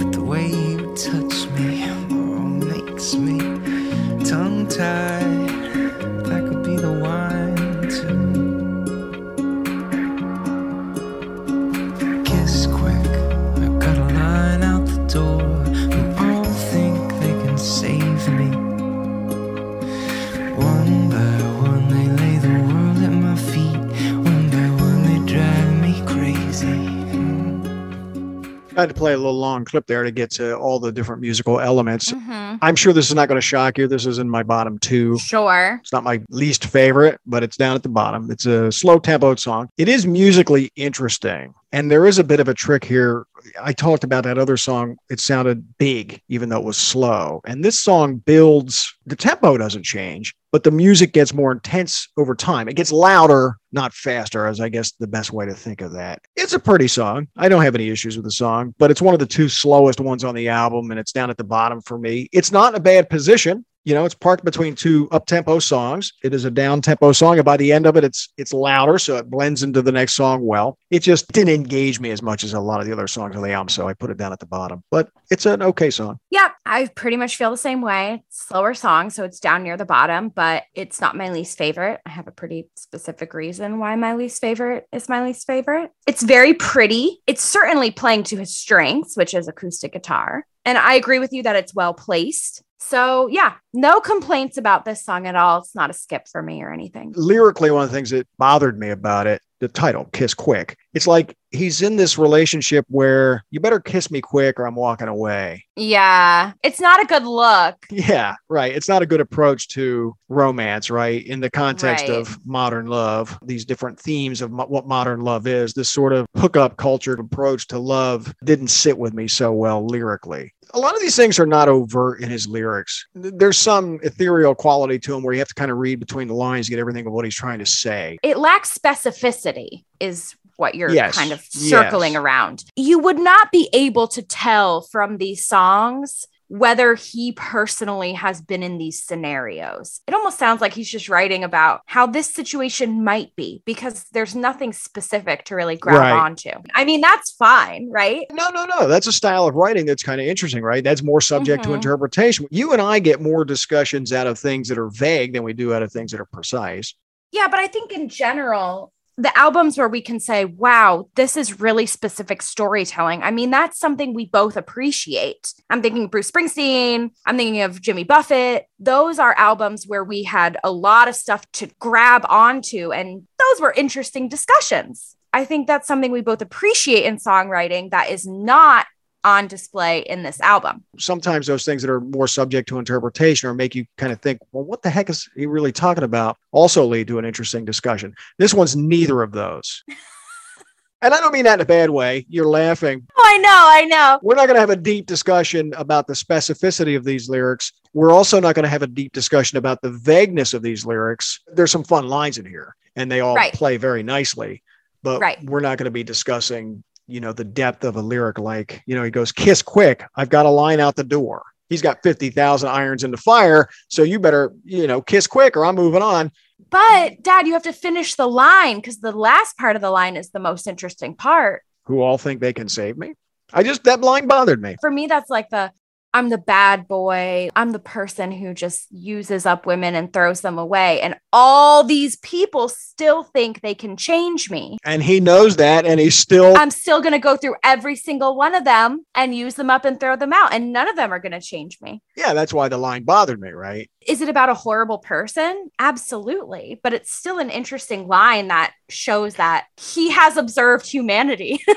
play a little long clip there to get to all the different musical elements. Mhm. I'm sure this is not going to shock you. This is in my bottom two. Sure. It's not my least favorite, but it's down at the bottom. It's a slow tempoed song. It is musically interesting. And there is a bit of a trick here. I talked about that other song. It sounded big, even though it was slow. And this song builds, the tempo doesn't change, but the music gets more intense over time. It gets louder, not faster, as I guess the best way to think of that. It's a pretty song. I don't have any issues with the song, but it's one of the two slowest ones on the album, and it's down at the bottom for me. It's not in a bad position you know it's parked between two up tempo songs. It is a down tempo song and by the end of it it's it's louder so it blends into the next song well. It just didn't engage me as much as a lot of the other songs on the album so i put it down at the bottom. But it's an okay song. Yeah i pretty much feel the same way. Slower song so it's down near the bottom but it's not my least favorite. I have a pretty specific reason why my least favorite is my least favorite. It's very pretty. It's certainly playing to his strengths which is acoustic guitar and I agree with you that it's well placed. So, yeah, no complaints about this song at all. It's not a skip for me or anything. Lyrically, one of the things that bothered me about it, the title, Kiss Quick, it's like he's in this relationship where you better kiss me quick or I'm walking away. Yeah, it's not a good look. Yeah, right. It's not a good approach to romance, right? In the context Right. of modern love, these different themes of mo- what modern love is, this sort of hookup culture approach to love didn't sit with me so well lyrically. A lot of these things are not overt in his lyrics. There's some ethereal quality to him where you have to kind of read between the lines to get everything of what he's trying to say. It lacks specificity, is what you're Yes, kind of circling yes. around. You would not be able to tell from these songs whether he personally has been in these scenarios. It almost sounds like he's just writing about how this situation might be because there's nothing specific to really grab Right. onto. I mean, that's fine, right? No, no, no. That's a style of writing that's kind of interesting, right? That's more subject to Mhm. interpretation. You and I get more discussions out of things that are vague than we do out of things that are precise. Yeah, but I think in general, the albums where we can say, wow, this is really specific storytelling. I mean, that's something we both appreciate. I'm thinking of Bruce Springsteen, I'm thinking of Jimmy Buffett. Those are albums where we had a lot of stuff to grab onto, and those were interesting discussions. I think that's something we both appreciate in songwriting that is not on display in this album. sometimes those things that are more subject to interpretation or make you kind of think, well, what the heck is he really talking about? Also lead to an interesting discussion. This one's neither of those. and I don't mean that in a bad way. You're laughing. Oh, I know, I know. We're not going to have a deep discussion about the specificity of these lyrics. We're also not going to have a deep discussion about the vagueness of these lyrics. There's some fun lines in here, and they all Right. play very nicely. But Right. we're not going to be discussing, you know, the depth of a lyric like, you know, he goes, "Kiss quick, I've got a line out the door." He's got fifty thousand irons in the fire, so you better, you know, kiss quick, or I'm moving on. But dad, you have to finish the line because the last part of the line is the most interesting part. Who all think they can save me? I just that line bothered me. For me, that's like the I'm the bad boy. I'm the person who just uses up women and throws them away. And all these people still think they can change me. And he knows that, and he's still I'm still going to go through every single one of them and use them up and throw them out. And none of them are going to change me. yeah. That's why the line bothered me, right? Is it about a horrible person? Absolutely. But it's still an interesting line that shows that he has observed humanity.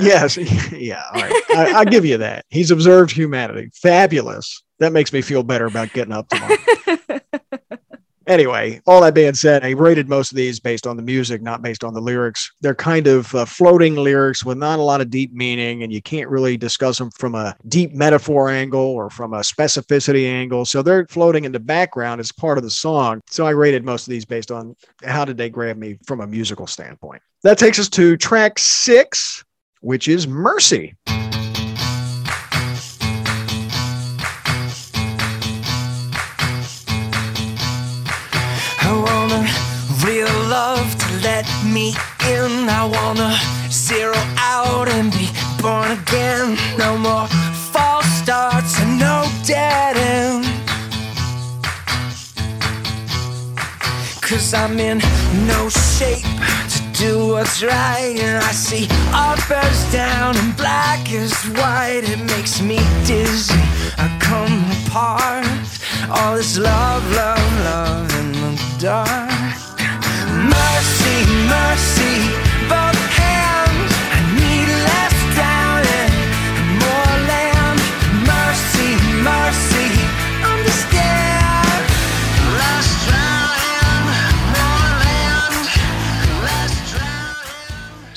Yes. Yeah. All right. I, I give you that. He's observed humanity. Fabulous. That makes me feel better about getting up tomorrow. anyway, all that being said, I rated most of these based on the music, not based on the lyrics. They're kind of uh, floating lyrics with not a lot of deep meaning, and you can't really discuss them from a deep metaphor angle or from a specificity angle. So they're floating in the background as part of the song. So I rated most of these based on how did they grab me from a musical standpoint. That takes us to track six, which is Mercy. Me in. I wanna zero out and be born again. No more false starts and no dead end. Cause I'm in no shape to do what's right. And I see burns down and black is white. It makes me dizzy. I come apart. All this love, love, love in the dark.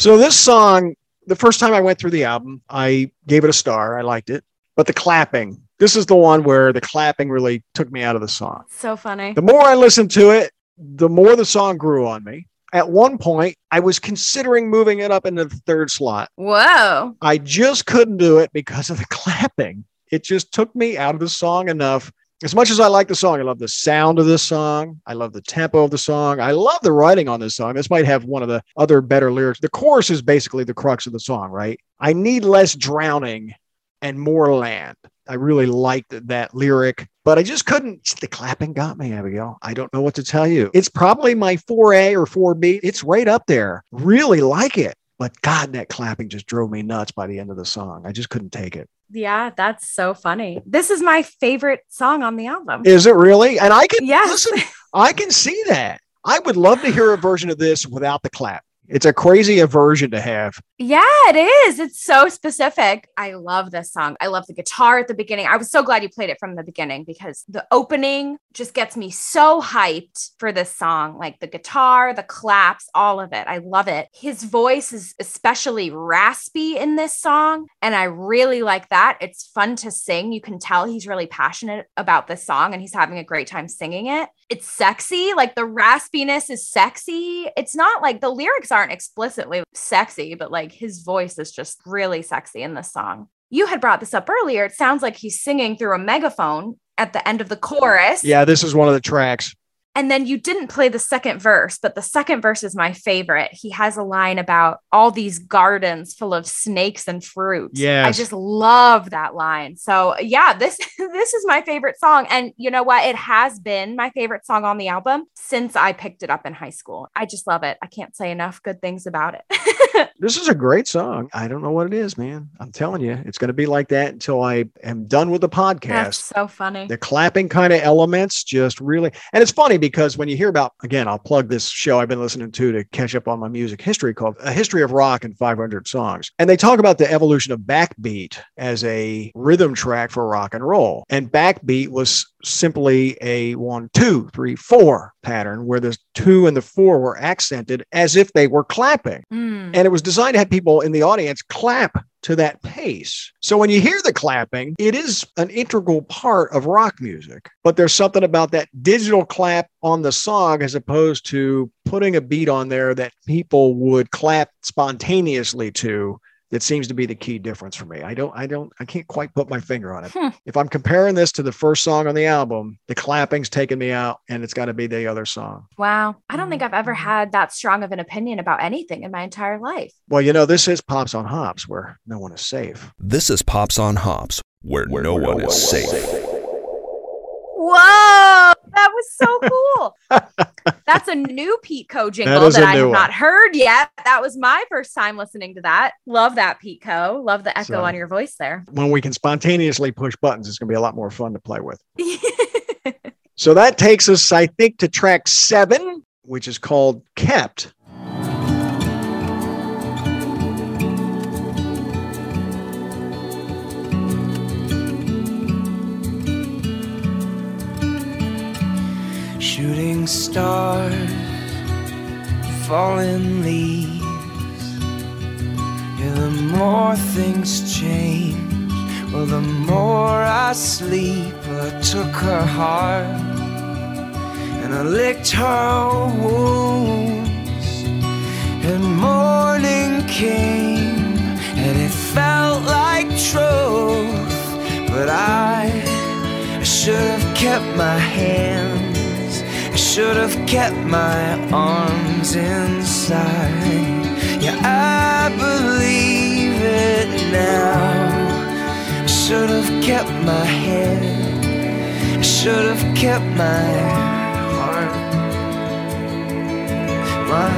So this song, the first time I went through the album, I gave it a star. I liked it. But the clapping, This is the one where the clapping really took me out of the song. So funny. The more I listened to it, the more the song grew on me. At one point, I was considering moving it up into the third slot. Whoa. I just couldn't do it because of the clapping. It just took me out of the song enough. As much as I like the song, I love the sound of this song. I love the tempo of the song. I love the writing on this song. This might have one of the other better lyrics. The chorus is basically the crux of the song, right? I need less drowning and more land. I really liked that lyric, but I just couldn't. The clapping got me, Abigail. I don't know what to tell you. It's probably my 4A or 4B. It's right up there. Really like it. But God, that clapping just drove me nuts by the end of the song. I just couldn't take it. Yeah, that's so funny. This is my favorite song on the album. Is it really? And I can Yes. listen, I can see that. I would love to hear a version of this without the clap. It's a crazy aversion to have. Yeah, it is. It's so specific. I love this song. I love the guitar at the beginning. I was so glad you played it from the beginning because the opening just gets me so hyped for this song. Like the guitar, the claps, all of it. I love it. His voice is especially raspy in this song. And I really like that. It's fun to sing. You can tell he's really passionate about this song and he's having a great time singing it. It's sexy. Like the raspiness is sexy. It's not like the lyrics aren't explicitly sexy, but like his voice is just really sexy in this song. You had brought this up earlier. It sounds like he's singing through a megaphone at the end of the chorus. Yeah, this is one of the tracks. And then you didn't play the second verse, but the second verse is my favorite. He has a line about all these gardens full of snakes and fruit. Yeah. I just love that line. So yeah, this this is my favorite song. And you know what? It has been my favorite song on the album since I picked it up in high school. I just love it. I can't say enough good things about it. This is a great song. I don't know what it is, man. I'm telling you, it's going to be like that until I am done with the That's podcast. so funny. The clapping kind of elements just really, and it's funny because when you hear about, again, I'll plug this show I've been listening to to catch up on my music history called A History of Rock and 500 Songs. And they talk about the evolution of backbeat as a rhythm track for rock and roll. And backbeat was simply a one, two, three, four pattern where the two and the four were accented as if they were clapping. Mm. And it was designed to have people in the audience clap to that pace. So when you hear the clapping, it is an integral part of rock music. But there's something about that digital clap on the song as opposed to putting a beat on there that people would clap spontaneously to. That seems to be the key difference for me. I don't, I don't, I can't quite put my finger on it. Hmm. If I'm comparing this to the first song on the album, the clapping's taking me out and it's got to be the other song. Wow. I don't think I've ever had that strong of an opinion about anything in my entire life. Well, you know, this is Pops on Hops where no one is safe. This is Pops on Hops, where, no, one is safe. Whoa, that was so cool. That's a new Pete Co jingle is that, I have one. not heard yet. That was my first time listening to that. Love that Pete Co. Love the echo So- on your voice there. when we can spontaneously push buttons, it's going to be a lot more fun to play with. So that takes us, I think, to track seven, which is called Kept. Shooting stars, falling leaves. Yeah, the more things change, well, the more I sleep. I took her heart and I licked her wounds. And morning came and it felt like truth, but I. I should have kept my hands. I should have kept my arms inside. Yeah, I believe it now. Should have kept my head. Should have kept my heart. My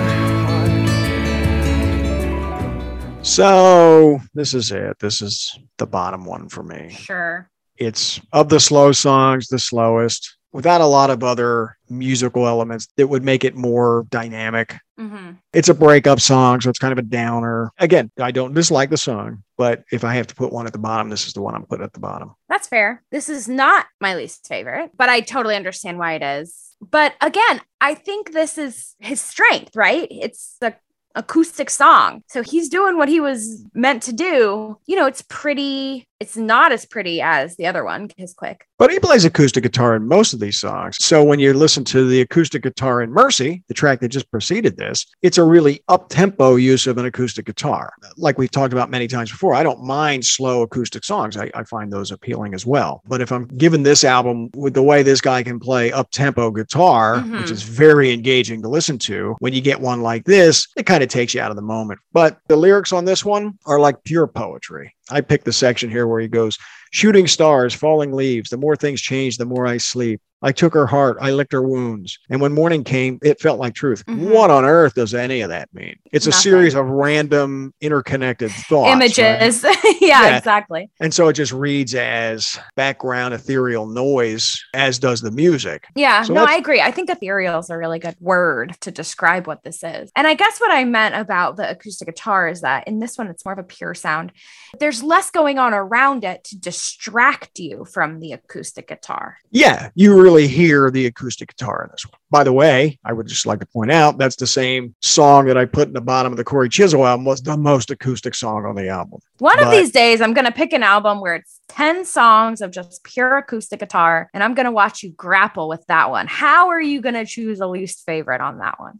heart. So this is it. This is the bottom one for me. sure. It's of the slow songs, the slowest, without a lot of other musical elements that would make it more dynamic. hmm It's a breakup song, so it's kind of a downer. Again, I don't dislike the song, but if I have to put one at the bottom, this is the one I'm putting at the bottom. That's fair. This is not my least favorite, but I totally understand why it is. But again, I think this is his strength, right? It's the acoustic song. So he's doing what he was meant to do. You know, it's pretty, It's not as pretty as the other one, Kiss Quick. But he plays acoustic guitar in most of these songs. So when you listen to the acoustic guitar in Mercy, the track that just preceded this, it's a really up tempo use of an acoustic guitar. Like we've talked about many times before, I don't mind slow acoustic songs. I, I find those appealing as well. But if I'm given this album with the way this guy can play up tempo guitar, Mhm. which is very engaging to listen to, when you get one like this, it kind of takes you out of the moment. But the lyrics on this one are like pure poetry. I picked the section here where he goes, Shooting stars, falling leaves. The more things change, the more I sleep. I took her heart, I licked her wounds. And when morning came, it felt like truth. Mhm. What on earth does any of that mean? It's a series of random, interconnected thoughts. right? Images. yeah, Yeah. exactly. And so it just reads as background ethereal noise, as does the music. Yeah, So no, I agree. I think ethereal is a really good word to describe what this is. And I guess what I meant about the acoustic guitar is that in this one, it's more of a pure sound. There's less going on around it to distract you from the acoustic guitar. Yeah, you really hear the acoustic guitar in this one. By the way, I would just like to point out that's the same song that I put in the bottom of the Cory Chisel album was the most acoustic song on the album. One of these days, I'm going to pick an album where it's 10 songs of just pure acoustic guitar, and I'm going to watch you grapple with that one. How are you going to choose a least favorite on that one?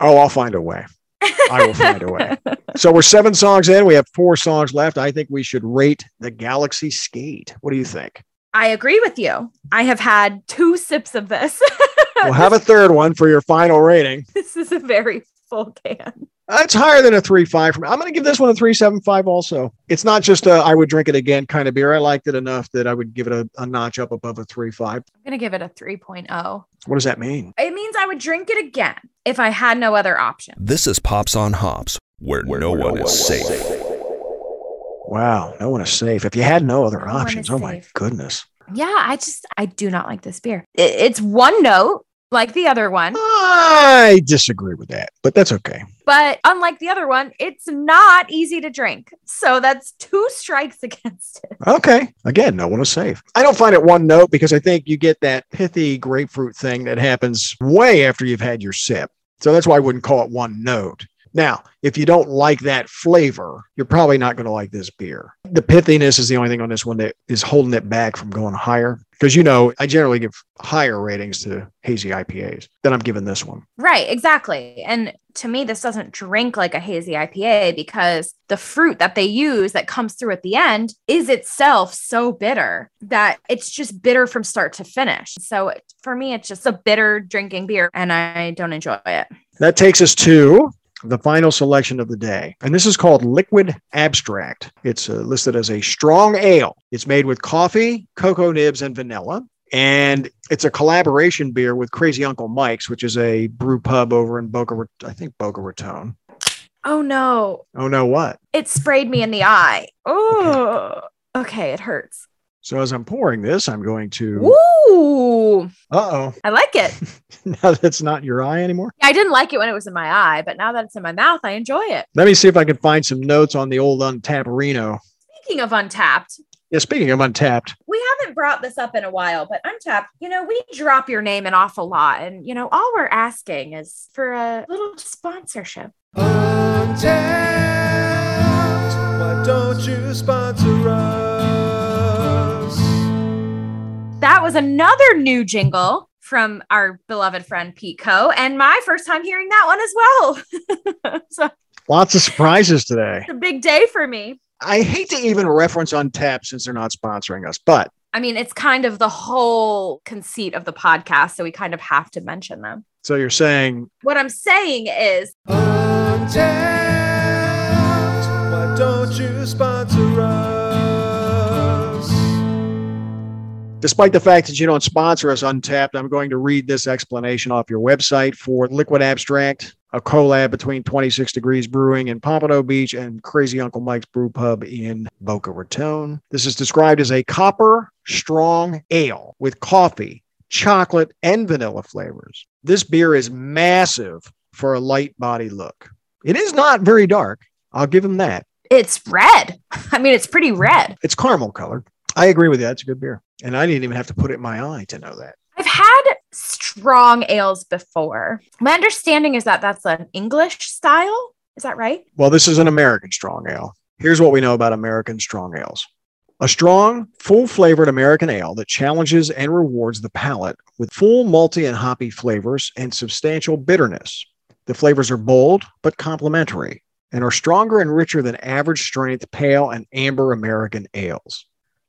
Oh, I'll find a way. I will find a way. So we're seven songs in. We have four songs left. I think we should rate the Galaxy Skate. What do you think? I agree with you. I have had two sips of this. We'll have a third one for your final rating. this is a very full can. That's higher than a three five from. I'm going to give this one a three seven five. Also, it's not just a I would drink it again kind of beer. I liked it enough that I would give it a, a notch up above a three five. I'm going to give it a 3.0. What does that mean? It means I would drink it again if I had no other option. This is Pops on Hops, where, no, one is safe. Wow, no one is safe. If you had no other No options, oh my goodness. Yeah, I just, I do not like this beer. It- it's one note like the other one, I disagree with that, but that's okay. but unlike the other one, it's not easy to drink. So that's two strikes against it. Okay. Again, no one is safe. I don't find it one note because I think you get that pithy grapefruit thing that happens way after you've had your sip. So that's why I wouldn't call it one note. Now, if you don't like that flavor, you're probably not going to like this beer. The pithiness is the only thing on this one that is holding it back from going higher. Because, you know, I generally give higher ratings to hazy IPAs than I'm giving this one. Right, exactly. And to me, this doesn't drink like a hazy IPA because the fruit that they use that comes through at the end is itself so bitter that it's just bitter from start to finish. So for me, it's just a bitter drinking beer and I don't enjoy it. That takes us to the final selection of the day. And this is called Liquid Abstract. It's uh, listed as a strong ale. It's made with coffee, cocoa nibs, and vanilla. And it's a collaboration beer with Crazy Uncle Mike's, which is a brew pub over in Boca, I think Boca Raton. Oh no, Oh no, what? it sprayed me in the eye. Oh, okay, it hurts. So as I'm pouring this, I'm going to. Ooh, Uh oh. I like it. now that's not your eye anymore. I didn't like it when it was in my eye, but now that it's in my mouth, I enjoy it. Let me see if I can find some notes on the old Untapperino. Speaking of Untappd, Yeah, speaking of Untappd, we haven't brought this up in a while, but Untappd, you know, we drop your name an awful lot. And, you know, all we're asking is for a little sponsorship. Untappd, why don't you sponsor us? That was another new jingle from our beloved friend Pete Co. And my first time hearing that one as well. so lots of surprises today. it's a big day for me. I hate to even reference Untappd since they're not sponsoring us, but I mean, it's kind of the whole conceit of the podcast. So we kind of have to mention them. so you're saying What I'm saying is, Untappd, why don't you sponsor us? Despite the fact that you don't sponsor us Untappd, I'm going to read this explanation off your website for Liquid Abstract, a collab between 26 Degrees Brewing in Pompano Beach and Crazy Uncle Mike's Brew Pub in Boca Raton. This is described as a copper strong ale with coffee, chocolate, and vanilla flavors. This beer is massive for a light body look. It is not very dark. I'll give him that. it's red. I mean, it's pretty red. It's caramel colored. I agree with you. That's a good beer. And I didn't even have to put it in my eye to know that. I've had strong ales before. My understanding is that that's an English style. Is that right? Well, this is an American strong ale. Here's what we know about American strong ales A strong, full flavored American ale that challenges and rewards the palate with full malty and hoppy flavors and substantial bitterness. The flavors are bold but complementary and are stronger and richer than average strength pale and amber American ales.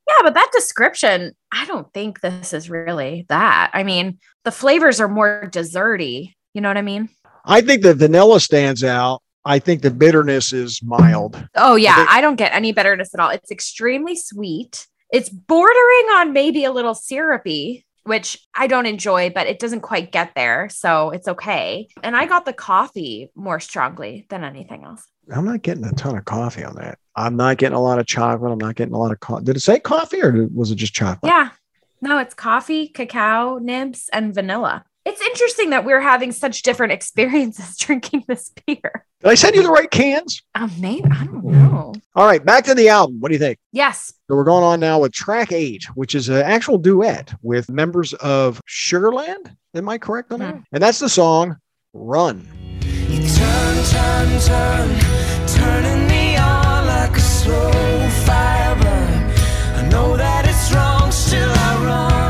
Yeah, but that description, I don't think this is really that. I mean, the flavors are more desserty. You know what I mean? I think the vanilla stands out. I think the bitterness is mild. Oh, yeah. think- I don't get any bitterness at all. It's extremely sweet. It's bordering on maybe a little syrupy, which I don't enjoy, but it doesn't quite get there. So it's okay. And I got the coffee more strongly than anything else. I'm not getting a ton of coffee on that. I'm not getting a lot of chocolate. I'm not getting a lot of coffee. Did it say coffee or was it just chocolate? Yeah. No, it's coffee, cacao, nibs, and vanilla. It's interesting that we're having such different experiences drinking this beer. Did I send you the right cans? Um, maybe I don't know. All right, back to the album. What do you think? Yes. So we're going on now with track eight, which is an actual duet with members of Sugarland. Am I correct on that? Mhm. And that's the song Run. You turn, turn, turn, turning me on like a slow fire burn. I know that it's wrong, still I run, run,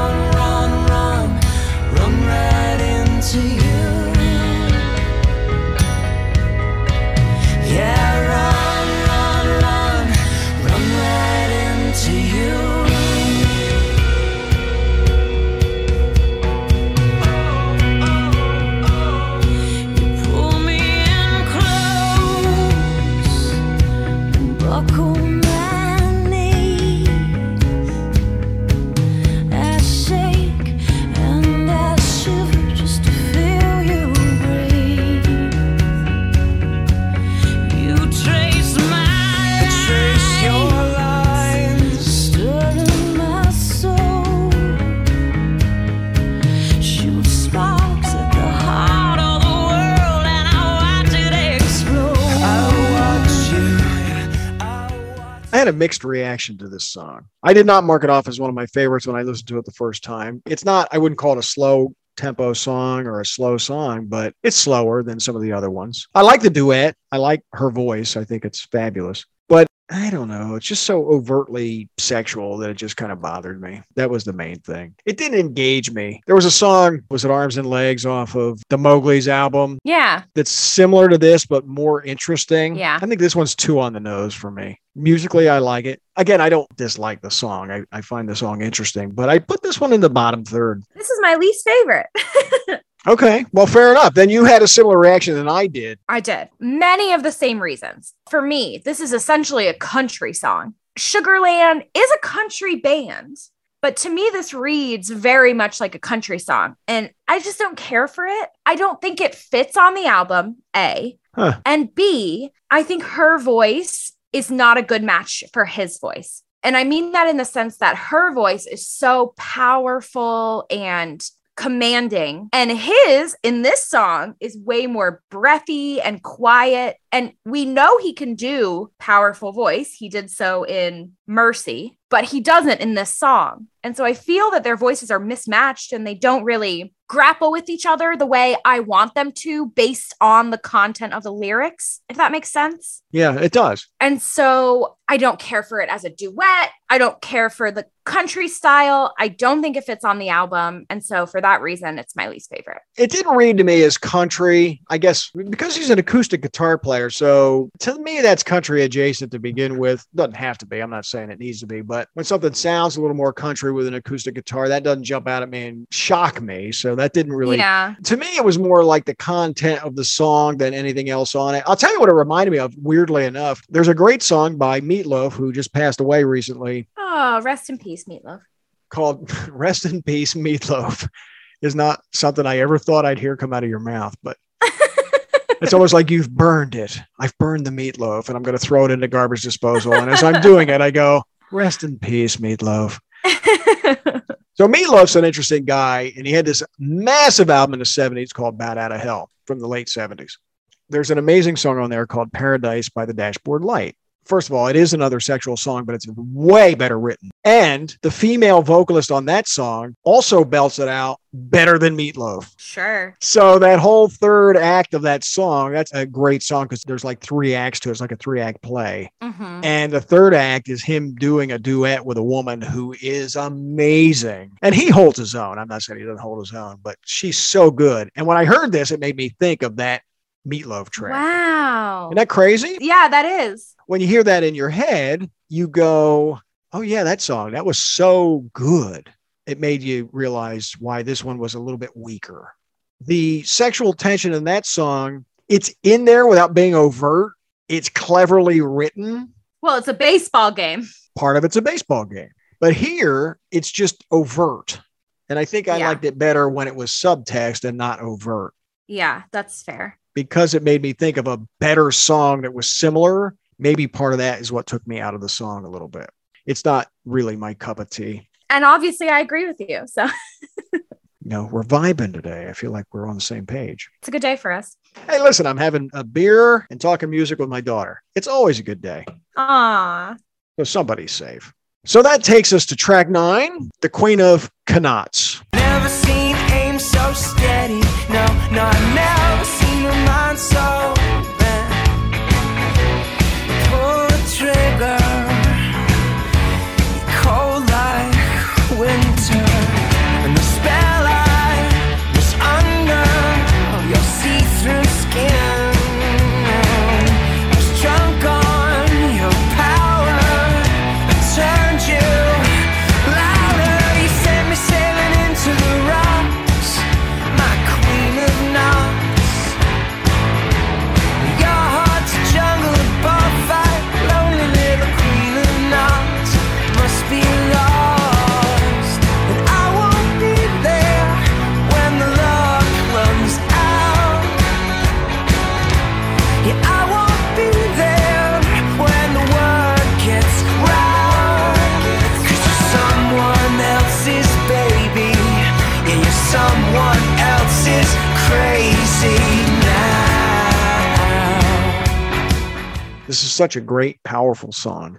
had a mixed reaction to this song. I did not mark it off as one of my favorites when I listened to it the first time. It's not, I wouldn't call it a slow tempo song or a slow song, but it's slower than some of the other ones. I like the duet. I like her voice. I think it's fabulous. But I don't know. It's just so overtly sexual that it just kind of bothered me. That was the main thing. It didn't engage me. There was a song, was it Arms and Legs off of the Mowgli's album Yeah. that's similar to this, but more interesting. Yeah. I think this one's too on the nose for me. Musically, I like it. Again, I don't dislike the song. I, I find the song interesting, but I put this one in the bottom third. This is my least favorite. Okay. Well, fair enough. Then you had a similar reaction than I did. I did. Many of the same reasons. For me, this is essentially a country song. Sugarland is a country band, but to me, this reads very much like a country song. And I just don't care for it. I don't think it fits on the album, A. Huh. And B, I think her voice is not a good match for his voice. And I mean that in the sense that her voice is so powerful and commanding. And his in this song is way more breathy and quiet. And we know he can do powerful voice. He did so in Mercy, but he doesn't in this song. And so I feel that their voices are mismatched and they don't really grapple with each other the way I want them to based on the content of the lyrics, if that makes sense. Yeah, it does. And so I don't care for it as a duet. I don't care for the country style. I don't think it fits on the album. And so for that reason, it's my least favorite. It didn't read to me as country, I guess, because he's an acoustic guitar player. So to me, that's country adjacent to begin with. Doesn't have to be. I'm not saying it needs to be, but when something sounds a little more country with an acoustic guitar, that doesn't jump out at me and shock me. So that didn't really yeah. to me, it was more like the content of the song than anything else on it. I'll tell you what it reminded me of, weirdly enough. There's a great song by Meatloaf, who just passed away recently, Oh, rest in peace, Meatloaf. called Rest in Peace, Meatloaf. Is not something I ever thought I'd hear come out of your mouth, but it's almost like you've burned it. I've burned the meatloaf and I'm going to throw it into garbage disposal. And as I'm doing it, I go, Rest in peace, Meatloaf. So Meatloaf's an interesting guy, and he had this massive album in the 70s called Bat Out of Hell from the late 70s. There's an amazing song on there called Paradise by the Dashboard Light First of all, it is another sexual song, but it's way better written. And the female vocalist on that song also belts it out better than Meatloaf. Sure. So that whole third act of that song, that's a great song because there's like three acts to it. It's like a three act play. hmm And the third act is him doing a duet with a woman who is amazing. And he holds his own. I'm not saying he doesn't hold his own, but she's so good. And when I heard this, it made me think of that meatloaf track. Wow. Isn't that crazy? yeah, that is. When you hear that in your head, you go, Oh, yeah, that song, that was so good. It made you realize why this one was a little bit weaker. The sexual tension in that song, it's in there without being overt. It's cleverly written. Well, it's a baseball game. part of it's a baseball game. But here it's just overt. And I think I Yeah. liked it better when it was subtext and not overt Yeah, that's fair. Because it made me think of a better song that was similar. Maybe part of that is what took me out of the song a little bit. It's not really my cup of tea. And obviously, I agree with you. So You know, we're vibing today. I feel like we're on the same page. it's a good day for us. Hey, listen, I'm having a beer and talking music with my daughter. It's always a good day. Ah, So somebody's safe. So that takes us to track nine, the Queen of Knots. Never seen aim so steady. No, no, I've so such a great, powerful song.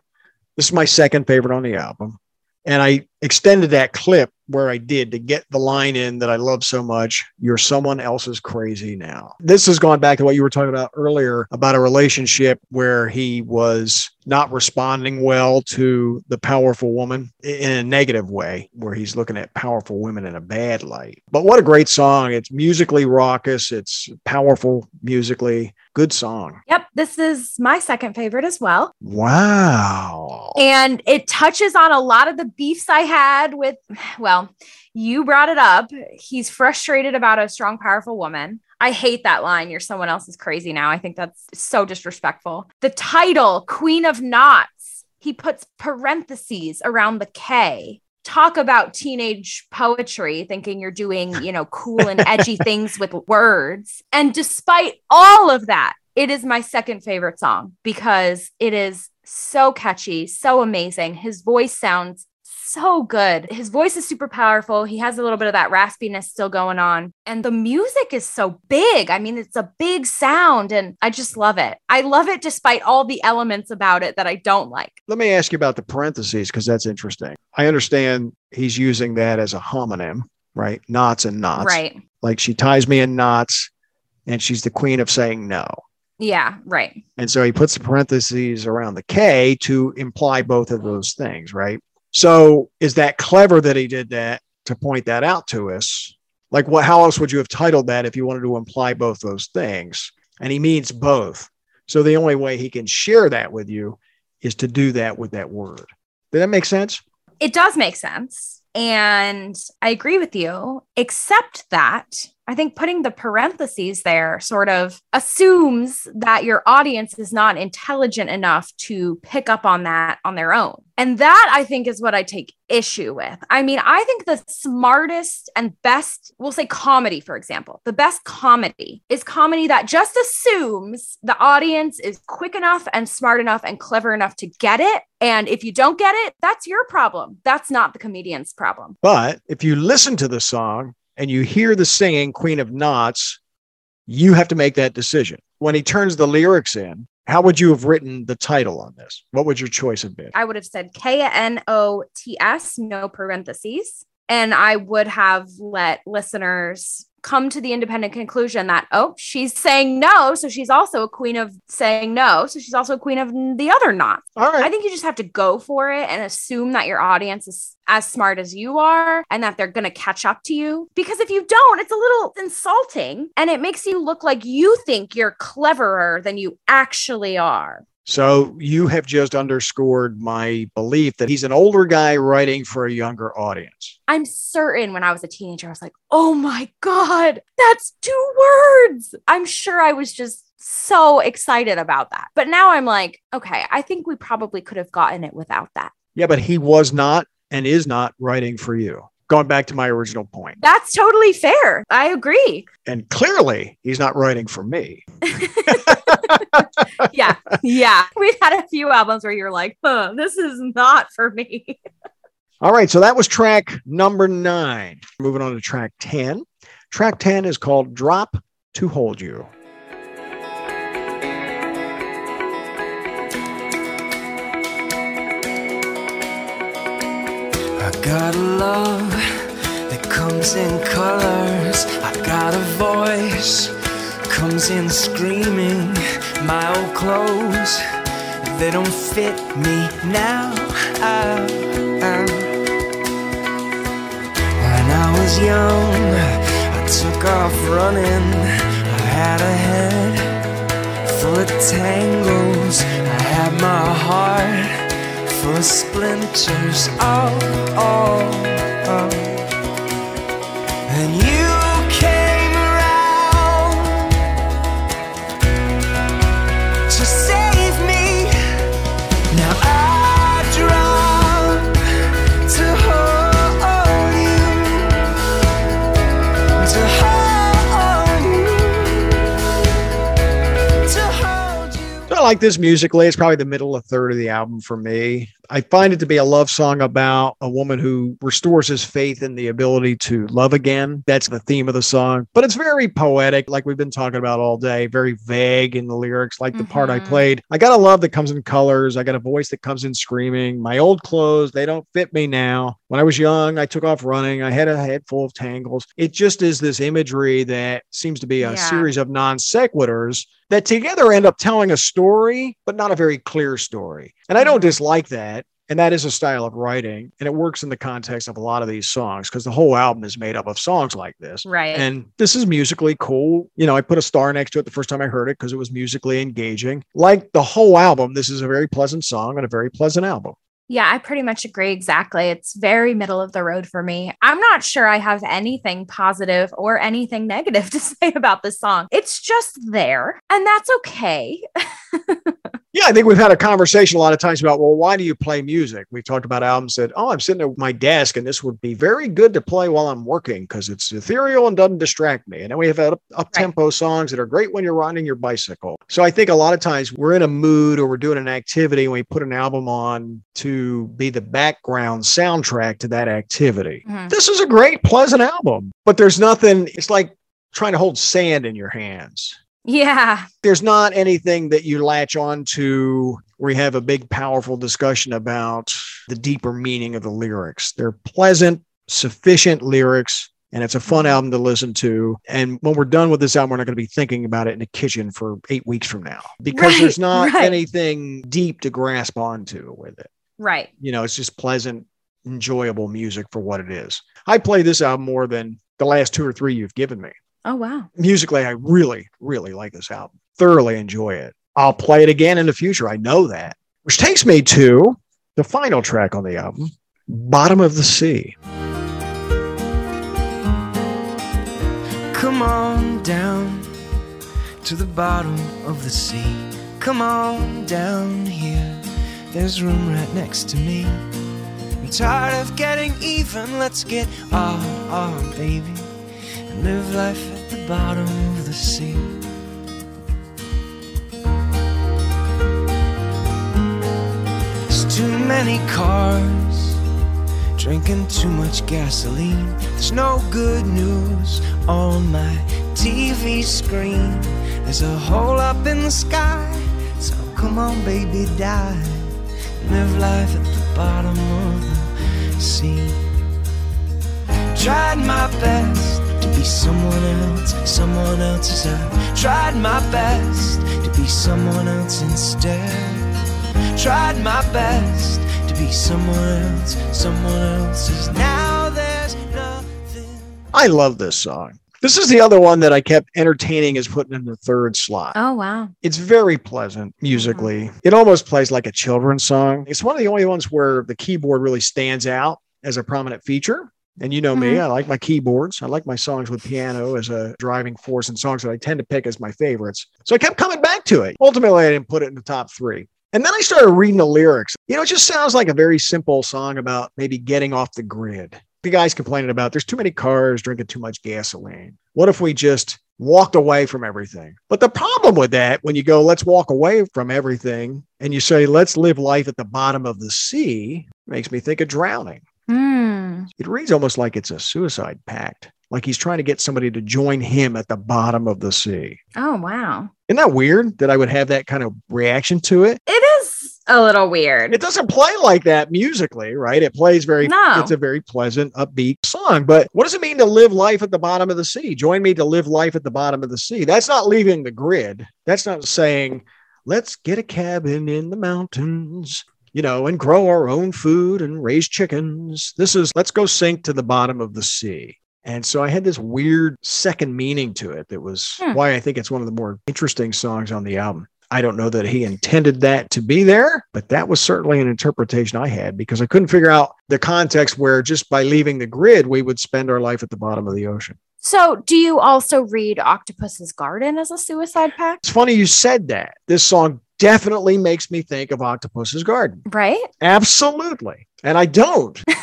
This is my second favorite on the album. And I extended that clip where I did to get the line in that I love so much. You're someone else's crazy now. This has gone back to what you were talking about earlier about a relationship where he was not responding well to the powerful woman in a negative way, where he's looking at powerful women in a bad light. But what a great song. It's musically raucous, it's powerful musically. Good song. yep. This is my second favorite as well. Wow. And it touches on a lot of the beefs I had with, well, you brought it up. He's frustrated about a strong, powerful woman. I hate that line. You're someone else's crazy now. I think that's so disrespectful. The title, Queen of Knots, he puts parentheses around the K. Talk about teenage poetry, thinking you're doing, you know, cool and edgy things with words. And despite all of that, it is my second favorite song because it is so catchy, so amazing. His voice sounds so good. His voice is super powerful. He has a little bit of that raspiness still going on. And the music is so big. I mean, it's a big sound and I just love it. I love it despite all the elements about it that I don't like. Let me ask you about the parentheses because that's interesting. I understand he's using that as a homonym, right? Knots and knots. Right. Like she ties me in knots and she's the queen of saying no. Yeah, right. And so he puts the parentheses around the K to imply both of those things, right? So is that clever that he did that to point that out to us? Like what how else would you have titled that if you wanted to imply both those things? And he means both. So the only way he can share that with you is to do that with that word. Did that make sense? It does make sense. And I agree with you, except that I think putting the parentheses there sort of assumes that your audience is not intelligent enough to pick up on that on their own. And that I think is what I take issue with. I mean, I think the smartest and best, we'll say comedy, for example, the best comedy is comedy that just assumes the audience is quick enough and smart enough and clever enough to get it. And if you don't get it, that's your problem. That's not the comedian's problem. But if you listen to the song and you hear the singing Queen of Knots, you have to make that decision. When he turns the lyrics in, How would you have written the title on this? What would your choice have been? I would have said K N O T S, no parentheses. And I would have let listeners come to the independent conclusion that, oh, she's saying no. So she's also a queen of saying no. So she's also a queen of the other not. All right. I think you just have to go for it and assume that your audience is as smart as you are and that they're going to catch up to you. Because if you don't, it's a little insulting and it makes you look like you think you're cleverer than you actually are. So you have just underscored my belief that he's an older guy writing for a younger audience. I'm certain when I was a teenager, I was like, oh my God, that's two words. I'm sure I was just so excited about that. But now I'm like, okay, I think we probably could have gotten it without that. Yeah, but he was not and is not writing for you. Going back to my original point. That's totally fair. I agree. And clearly, he's not writing for me. yeah. Yeah. We've had a few albums where you're like, huh, this is not for me. All right. So that was track number nine. Moving on to track 10. Track 10 is called Drop to Hold You. I got a love that comes in colors. I got a voice comes in screaming. My old clothes they don't fit me now. I, when I was young, I took off running. I had a head full of tangles. I had my heart of splinters. Oh, oh, oh. And you like this musically. It's probably the middle of third of the album for me. I find it to be a love song about a woman who restores his faith in the ability to love again. That's the theme of the song. But it's very poetic, like we've been talking about all day, very vague in the lyrics, like the part I Mhm. played. I got a love that comes in colors. I got a voice that comes in screaming. My old clothes, they don't fit me now. When I was young, I took off running. I had a head full of tangles. It just is this imagery that seems to be a Yeah. series of non sequiturs that together end up telling a story, but not a very clear story. And I don't Mhm. dislike that. And that is a style of writing. And it works in the context of a lot of these songs because the whole album is made up of songs like this. Right. And this is musically cool. You know, I put a star next to it the first time I heard it because it was musically engaging. Like the whole album, this is a very pleasant song and a very pleasant album. Yeah, I pretty much agree exactly. It's very middle of the road for me. I'm not sure I have anything positive or anything negative to say about this song. It's just there, and that's okay. Yeah, I think we've had a conversation a lot of times about, well, why do you play music? We've talked about albums that, oh, I'm sitting at my desk and this would be very good to play while I'm working because it's ethereal and doesn't distract me. And then we have up, tempo songs that are great when you're riding your bicycle. So I think a lot of times we're in a mood or we're doing an activity and we put an album on to be the background soundtrack to that activity. Mhm. This is a great, pleasant album, but there's nothing, it's like trying to hold sand in your hands Yeah. there's not anything that you latch on to where you have a big, powerful discussion about the deeper meaning of the lyrics. They're pleasant, sufficient lyrics, and it's a fun mm-hmm. album to listen to. And when we're done with this album, we're not going to be thinking about it in the kitchen for eight weeks from now because Right, there's not right. anything deep to grasp onto with it. Right. You know, it's just pleasant, enjoyable music for what it is. I play this album more than the last two or three you've given me Oh, wow. musically, I really, really like this album. Thoroughly enjoy it. I'll play it again in the future. I know that. Which takes me to the final track on the album, Bottom of the Sea. Come on down to the bottom of the sea. Come on down here. There's room right next to me. I'm tired of getting even. Let's get on, on, baby. Live life at the bottom of the sea. There's too many cars drinking too much gasoline. There's no good news on my TV screen. There's a hole up in the sky, so come on, baby, dive. Live life at the bottom of the sea. Tried my best be someone else, someone else's I tried my best to be someone else instead. Tried my best to be someone else, someone else's. Now there's nothing. I love this song. This is the other one that I kept entertaining as putting in the third slot. Oh, wow. It's very pleasant musically. Mm-hmm. It almost plays like a children's song. It's one of the only ones where the keyboard really stands out as a prominent feature. And you know me, Mhm. I like my keyboards. I like my songs with piano as a driving force and songs that I tend to pick as my favorites. So I kept coming back to it. Ultimately, I didn't put it in the top three. And then I started reading the lyrics. You know, it just sounds like a very simple song about maybe getting off the grid. The guy's complaining about there's too many cars drinking too much gasoline. What if we just walked away from everything? But the problem with that, when you go, let's walk away from everything, and you say, let's live life at the bottom of the sea, makes me think of drowning. Hmm. It reads almost like it's a suicide pact, like he's trying to get somebody to join him at the bottom of the sea. Oh, wow. Isn't that weird that I would have that kind of reaction to it? It is a little weird. It doesn't play like that musically, right? It plays very, No. it's a very pleasant, upbeat song. But what does it mean to live life at the bottom of the sea? Join me to live life at the bottom of the sea. That's not leaving the grid. That's not saying, let's get a cabin in the mountains, you know, and grow our own food and raise chickens. This is, let's go sink to the bottom of the sea. And so I had this weird second meaning to it that was Hmm. why I think it's one of the more interesting songs on the album. I don't know that he intended that to be there, but that was certainly an interpretation I had because I couldn't figure out the context where just by leaving the grid, we would spend our life at the bottom of the ocean. so, do you also read Octopus's Garden as a suicide pact? It's funny you said that. This song definitely makes me think of Octopus's Garden. Right? Absolutely. And I don't.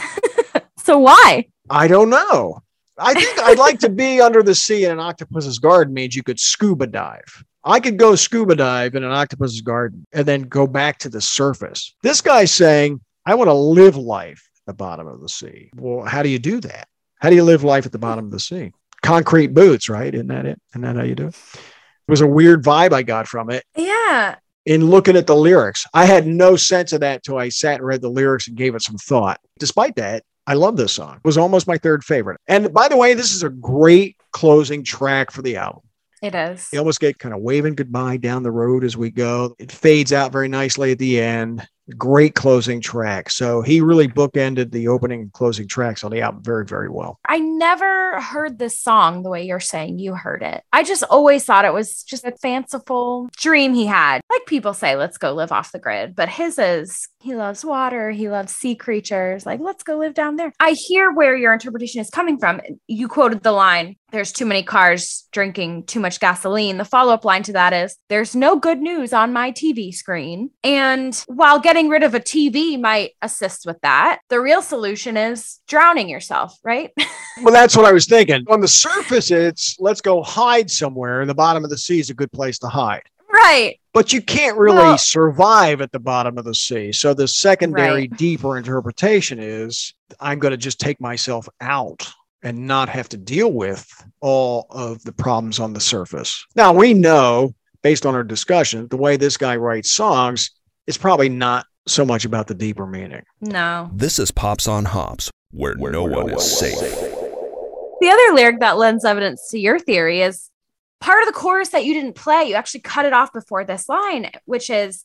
So, why? I don't know. I think I'd like to be under the sea in an octopus's garden means you could scuba dive. I could go scuba dive in an octopus's garden and then go back to the surface. This guy's saying, I want to live life at the bottom of the sea. Well, how do you do that? How do you live life at the bottom of the sea? Concrete boots, right? Isn't that it? Isn't that how you do it? It was a weird vibe I got from it Yeah. In looking at the lyrics. I had no sense of that till I sat and read the lyrics and gave it some thought. Despite that, I love this song. It was almost my third favorite. And by the way, this is a great closing track for the album. It is. You almost get kind of waving goodbye down the road as we go. It fades out very nicely at the end. Great closing track. So he really bookended the opening and closing tracks on the album very, very well. I never heard this song the way you're saying you heard it. I just always thought it was just a fanciful dream he had. Like people say, let's go live off the grid. But his is he loves water, he loves sea creatures. Like, let's go live down there. I hear where your interpretation is coming from. You quoted the line, there's too many cars drinking too much gasoline. The follow up line to that is, there's no good news on my TV screen. And while getting rid of a TV might assist with that, the real solution is drowning yourself, right? Well, that's what I was thinking. On the surface, it's let's go hide somewhere. The bottom of the sea is a good place to hide. right. but you can't really Well- survive at the bottom of the sea. So the secondary, Right. deeper interpretation is I'm going to just take myself out and not have to deal with all of the problems on the surface. Now, we know, based on our discussion, the way this guy writes songs is probably not so much about the deeper meaning. No. This is Pops on Hops, where, no, one is safe. The other lyric that lends evidence to your theory is part of the chorus that you didn't play. You actually cut it off before this line, which is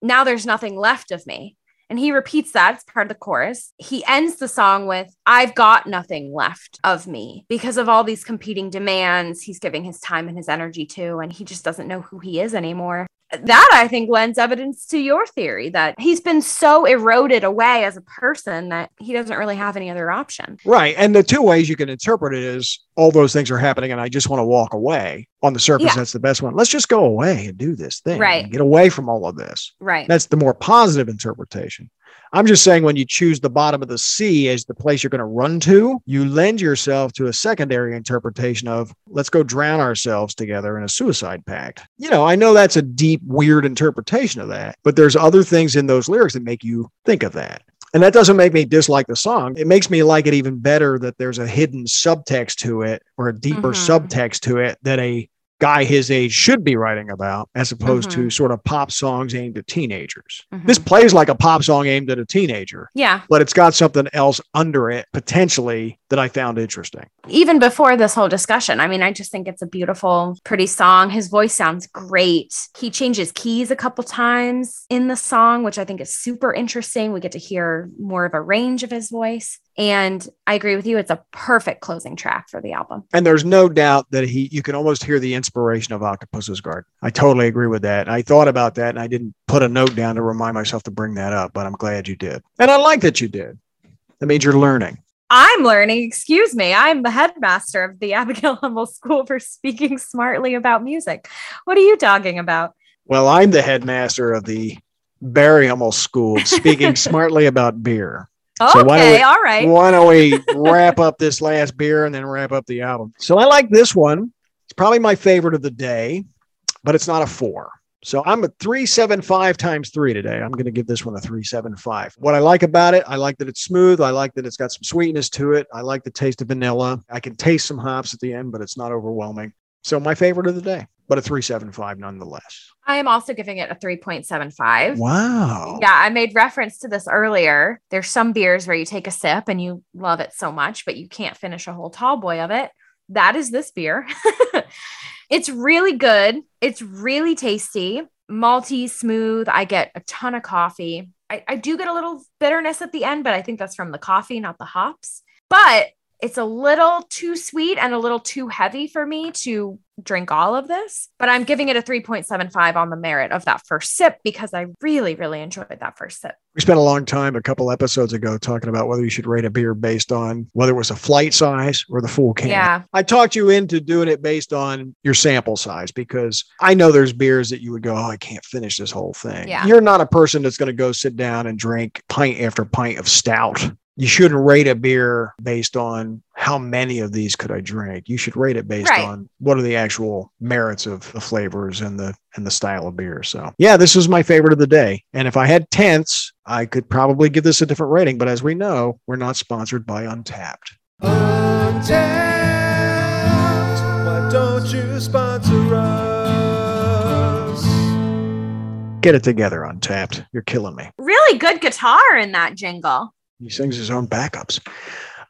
now there's nothing left of me. And he repeats that. It's part of the chorus. He ends the song with, I've got nothing left of me because of all these competing demands he's giving his time and his energy to. And he just doesn't know who he is anymore. That I think lends evidence to your theory that he's been so eroded away as a person that he doesn't really have any other option. Right. And the two ways you can interpret it is all those things are happening and I just want to walk away. On the surface, Yeah. that's the best one. Let's just go away and do this thing. Right. Get away from all of this. Right. That's the more positive interpretation. I'm just saying when you choose the bottom of the sea as the place you're going to run to, you lend yourself to a secondary interpretation of let's go drown ourselves together in a suicide pact. You know, I know that's a deep, weird interpretation of that, but there's other things in those lyrics that make you think of that. And that doesn't make me dislike the song. It makes me like it even better that there's a hidden subtext to it or a deeper Mhm. subtext to it that a guy his age should be writing about, as opposed to Mhm. sort of pop songs aimed at teenagers. Mhm. This plays like a pop song aimed at a teenager, yeah. but it's got something else under it potentially that I found interesting. Even before this whole discussion, I mean, I just think it's a beautiful, pretty song. His voice sounds great. He changes keys a couple times in the song, which I think is super interesting. We get to hear more of a range of his voice. And I agree with you. It's a perfect closing track for the album. And there's no doubt that he, you can almost hear the inspiration of Octopus's Garden. I totally agree with that. I thought about that and I didn't put a note down to remind myself to bring that up, but I'm glad you did. And I like that you did. That means you're learning. I'm learning, excuse me. I'm the headmaster of the Abigail Hummel School for speaking smartly about music. What are you talking about? Well, I'm the headmaster of the Barry Hummel School, speaking smartly about beer. So okay, we- all right. Why don't we wrap up this last beer and then wrap up the album? So I like this one. It's probably my favorite of the day, but it's not a four. So I'm a 375 times three today. I'm going to give this one a 375. What I like about it, I like that it's smooth. I like that it's got some sweetness to it. I like the taste of vanilla. I can taste some hops at the end, but it's not overwhelming. So my favorite of the day, but a 375 nonetheless. I am also giving it a 3.75. Wow. Yeah, I made reference to this earlier. There's some beers where you take a sip and you love it so much, but you can't finish a whole tall boy of it. That is this beer. it's really good. It's really tasty, malty, smooth. I get a ton of coffee. I, I do get a little bitterness at the end, but I think that's from the coffee, not the hops. But it's a little too sweet and a little too heavy for me to drink all of this. But I'm giving it a 3.75 on the merit of that first sip because I really, really enjoyed that first sip. We spent a long time a couple episodes ago talking about whether you should rate a beer based on whether it was a flight size or the full can. Yeah. I talked you into doing it based on your sample size because I know there's beers that you would go, Oh, I can't finish this whole thing. Yeah. You're not a person that's going to go sit down and drink pint after pint of stout. You shouldn't rate a beer based on how many of these could I drink. You should rate it based Right. on what are the actual merits of the flavors and the and the style of beer. So yeah, this was my favorite of the day. And if I had tenths, I could probably give this a different rating. But as we know, we're not sponsored by Untappd. Untappd, why don't you sponsor us? Get it together, Untappd. You're killing me. Really good guitar in that jingle. He sings his own backups.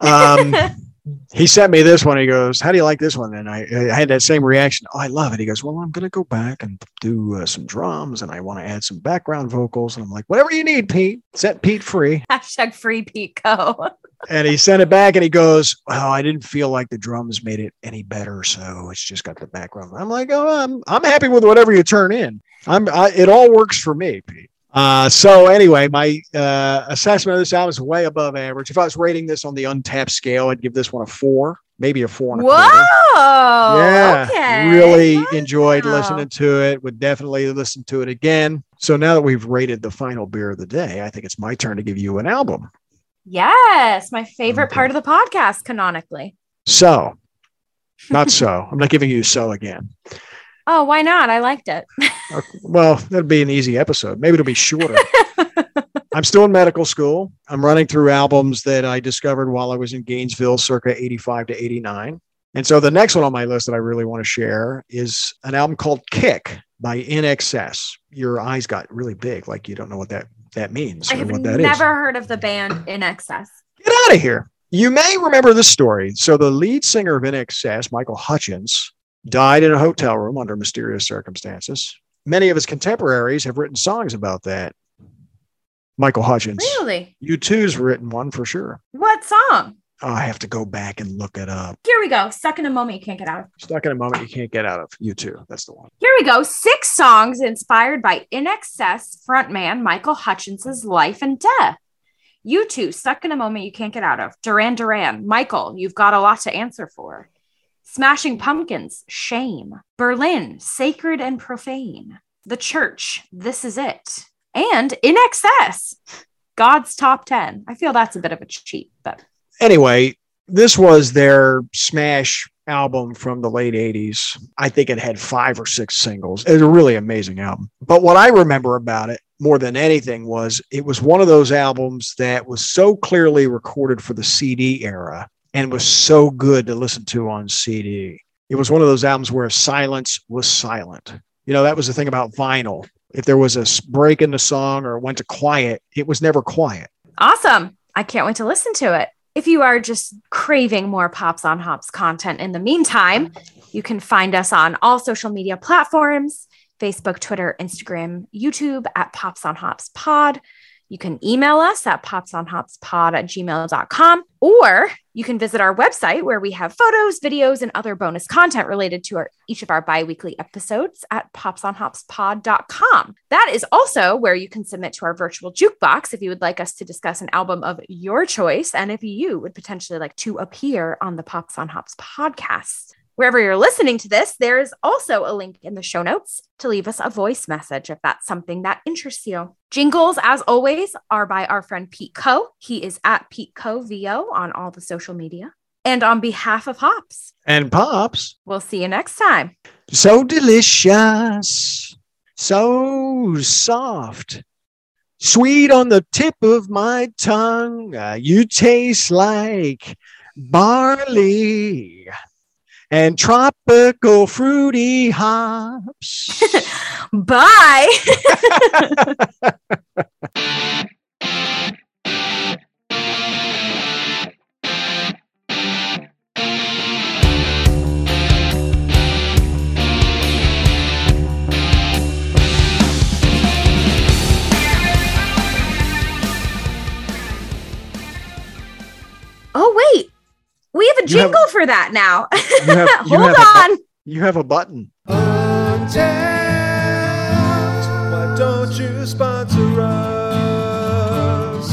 Um, he sent me this one. He goes, "How do you like this one?" And I, I had that same reaction. Oh, I love it. He goes, "Well, I'm going to go back and do uh, some drums, and I want to add some background vocals." And I'm like, "Whatever you need, Pete. Set Pete free." Hashtag free Pico. And he sent it back, and he goes, "Oh, I didn't feel like the drums made it any better, so it's just got the background." I'm like, "Oh, I'm I'm happy with whatever you turn in. I'm I, it all works for me, Pete." Uh, so anyway, my uh, assessment of this album is way above average. If I was rating this on the Untappd scale, I'd give this one a four, maybe a four and a quarter. Whoa. yeah, Okay. really enjoyed listening to it. Would definitely listen to it again. So now that we've rated the final beer of the day, I think it's my turn to give you an album. Yes, my favorite Okay. part of the podcast, canonically. So, not so. I'm not giving you so again. Oh, why not? I liked it. Uh, well, that'll be an easy episode. Maybe it'll be shorter. I'm still in medical school. I'm running through albums that I discovered while I was in Gainesville, circa 85 to 89. And so the next one on my list that I really want to share is an album called Kick by Excess. Your eyes got really big, like you don't know what that that means I or have what that is. never heard of the band INXS. Get out of here. You may remember this story. So the lead singer of Excess, Michael Hutchence, died in a hotel room under mysterious circumstances. Many of his contemporaries have written songs about that. Michael Hutchence. Really? U2's written one for sure. What song? Oh, I have to go back and look it up. Here we go. Stuck in a moment you can't get out of. Stuck in a moment you can't get out of. U2, That's the one. Here we go. Six songs inspired by INXS frontman Michael Hutchence's life and death. U2, stuck in a moment you can't get out of. Duran Duran, Michael, you've got a lot to answer for. Smashing Pumpkins, Shame. Berlin, Sacred and Profane. The Church, This Is It. And INXS, God's Top 10. I feel that's a bit of a cheat, but Anyway, this was their smash album from the late 80s. I think it had five or six singles. It was a really amazing album. But what I remember about it more than anything was it was one of those albums that was so clearly recorded for the CD era and was so good to listen to on CD. It was one of those albums where silence was silent. You know, that was the thing about vinyl. If there was a break in the song or went to quiet, it was never quiet. Awesome. I can't wait to listen to it. If you are just craving more Pops on Hops content in the meantime, you can find us on all social media platforms Facebook, Twitter, Instagram, YouTube at Pops on Hops Pod. You can email us at popsonhopspod at gmail.com, or you can visit our website where we have photos, videos, and other bonus content related to our, each of our bi weekly episodes at popsonhopspod.com. That is also where you can submit to our virtual jukebox if you would like us to discuss an album of your choice and if you would potentially like to appear on the Pops on Hops podcast. Wherever you're listening to this, there is also a link in the show notes to leave us a voice message if that's something that interests you. Jingles, as always, are by our friend Pete Co. He is at Pete Co VO on all the social media. And on behalf of Hops, And Pops, we'll see you next time. so delicious, so soft, sweet on the tip of my tongue. Uh, you taste like barley and tropical fruity hops. Bye. We have a You have- jingle for that now. You have- you Hold have a on. you have a button. Untappd, why don't you sponsor us?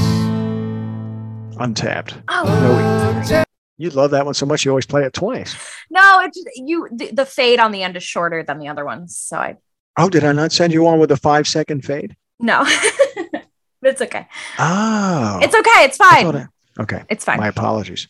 Untappd. Oh, Untappd. You love that one so much you always play it twice. no, it's you. The, the fade on the end is shorter than the other ones, so I Oh, did I not send you on with a five second fade? no, but it's okay. Oh, It's okay. It's fine. thought I- okay. It's fine. My apologies.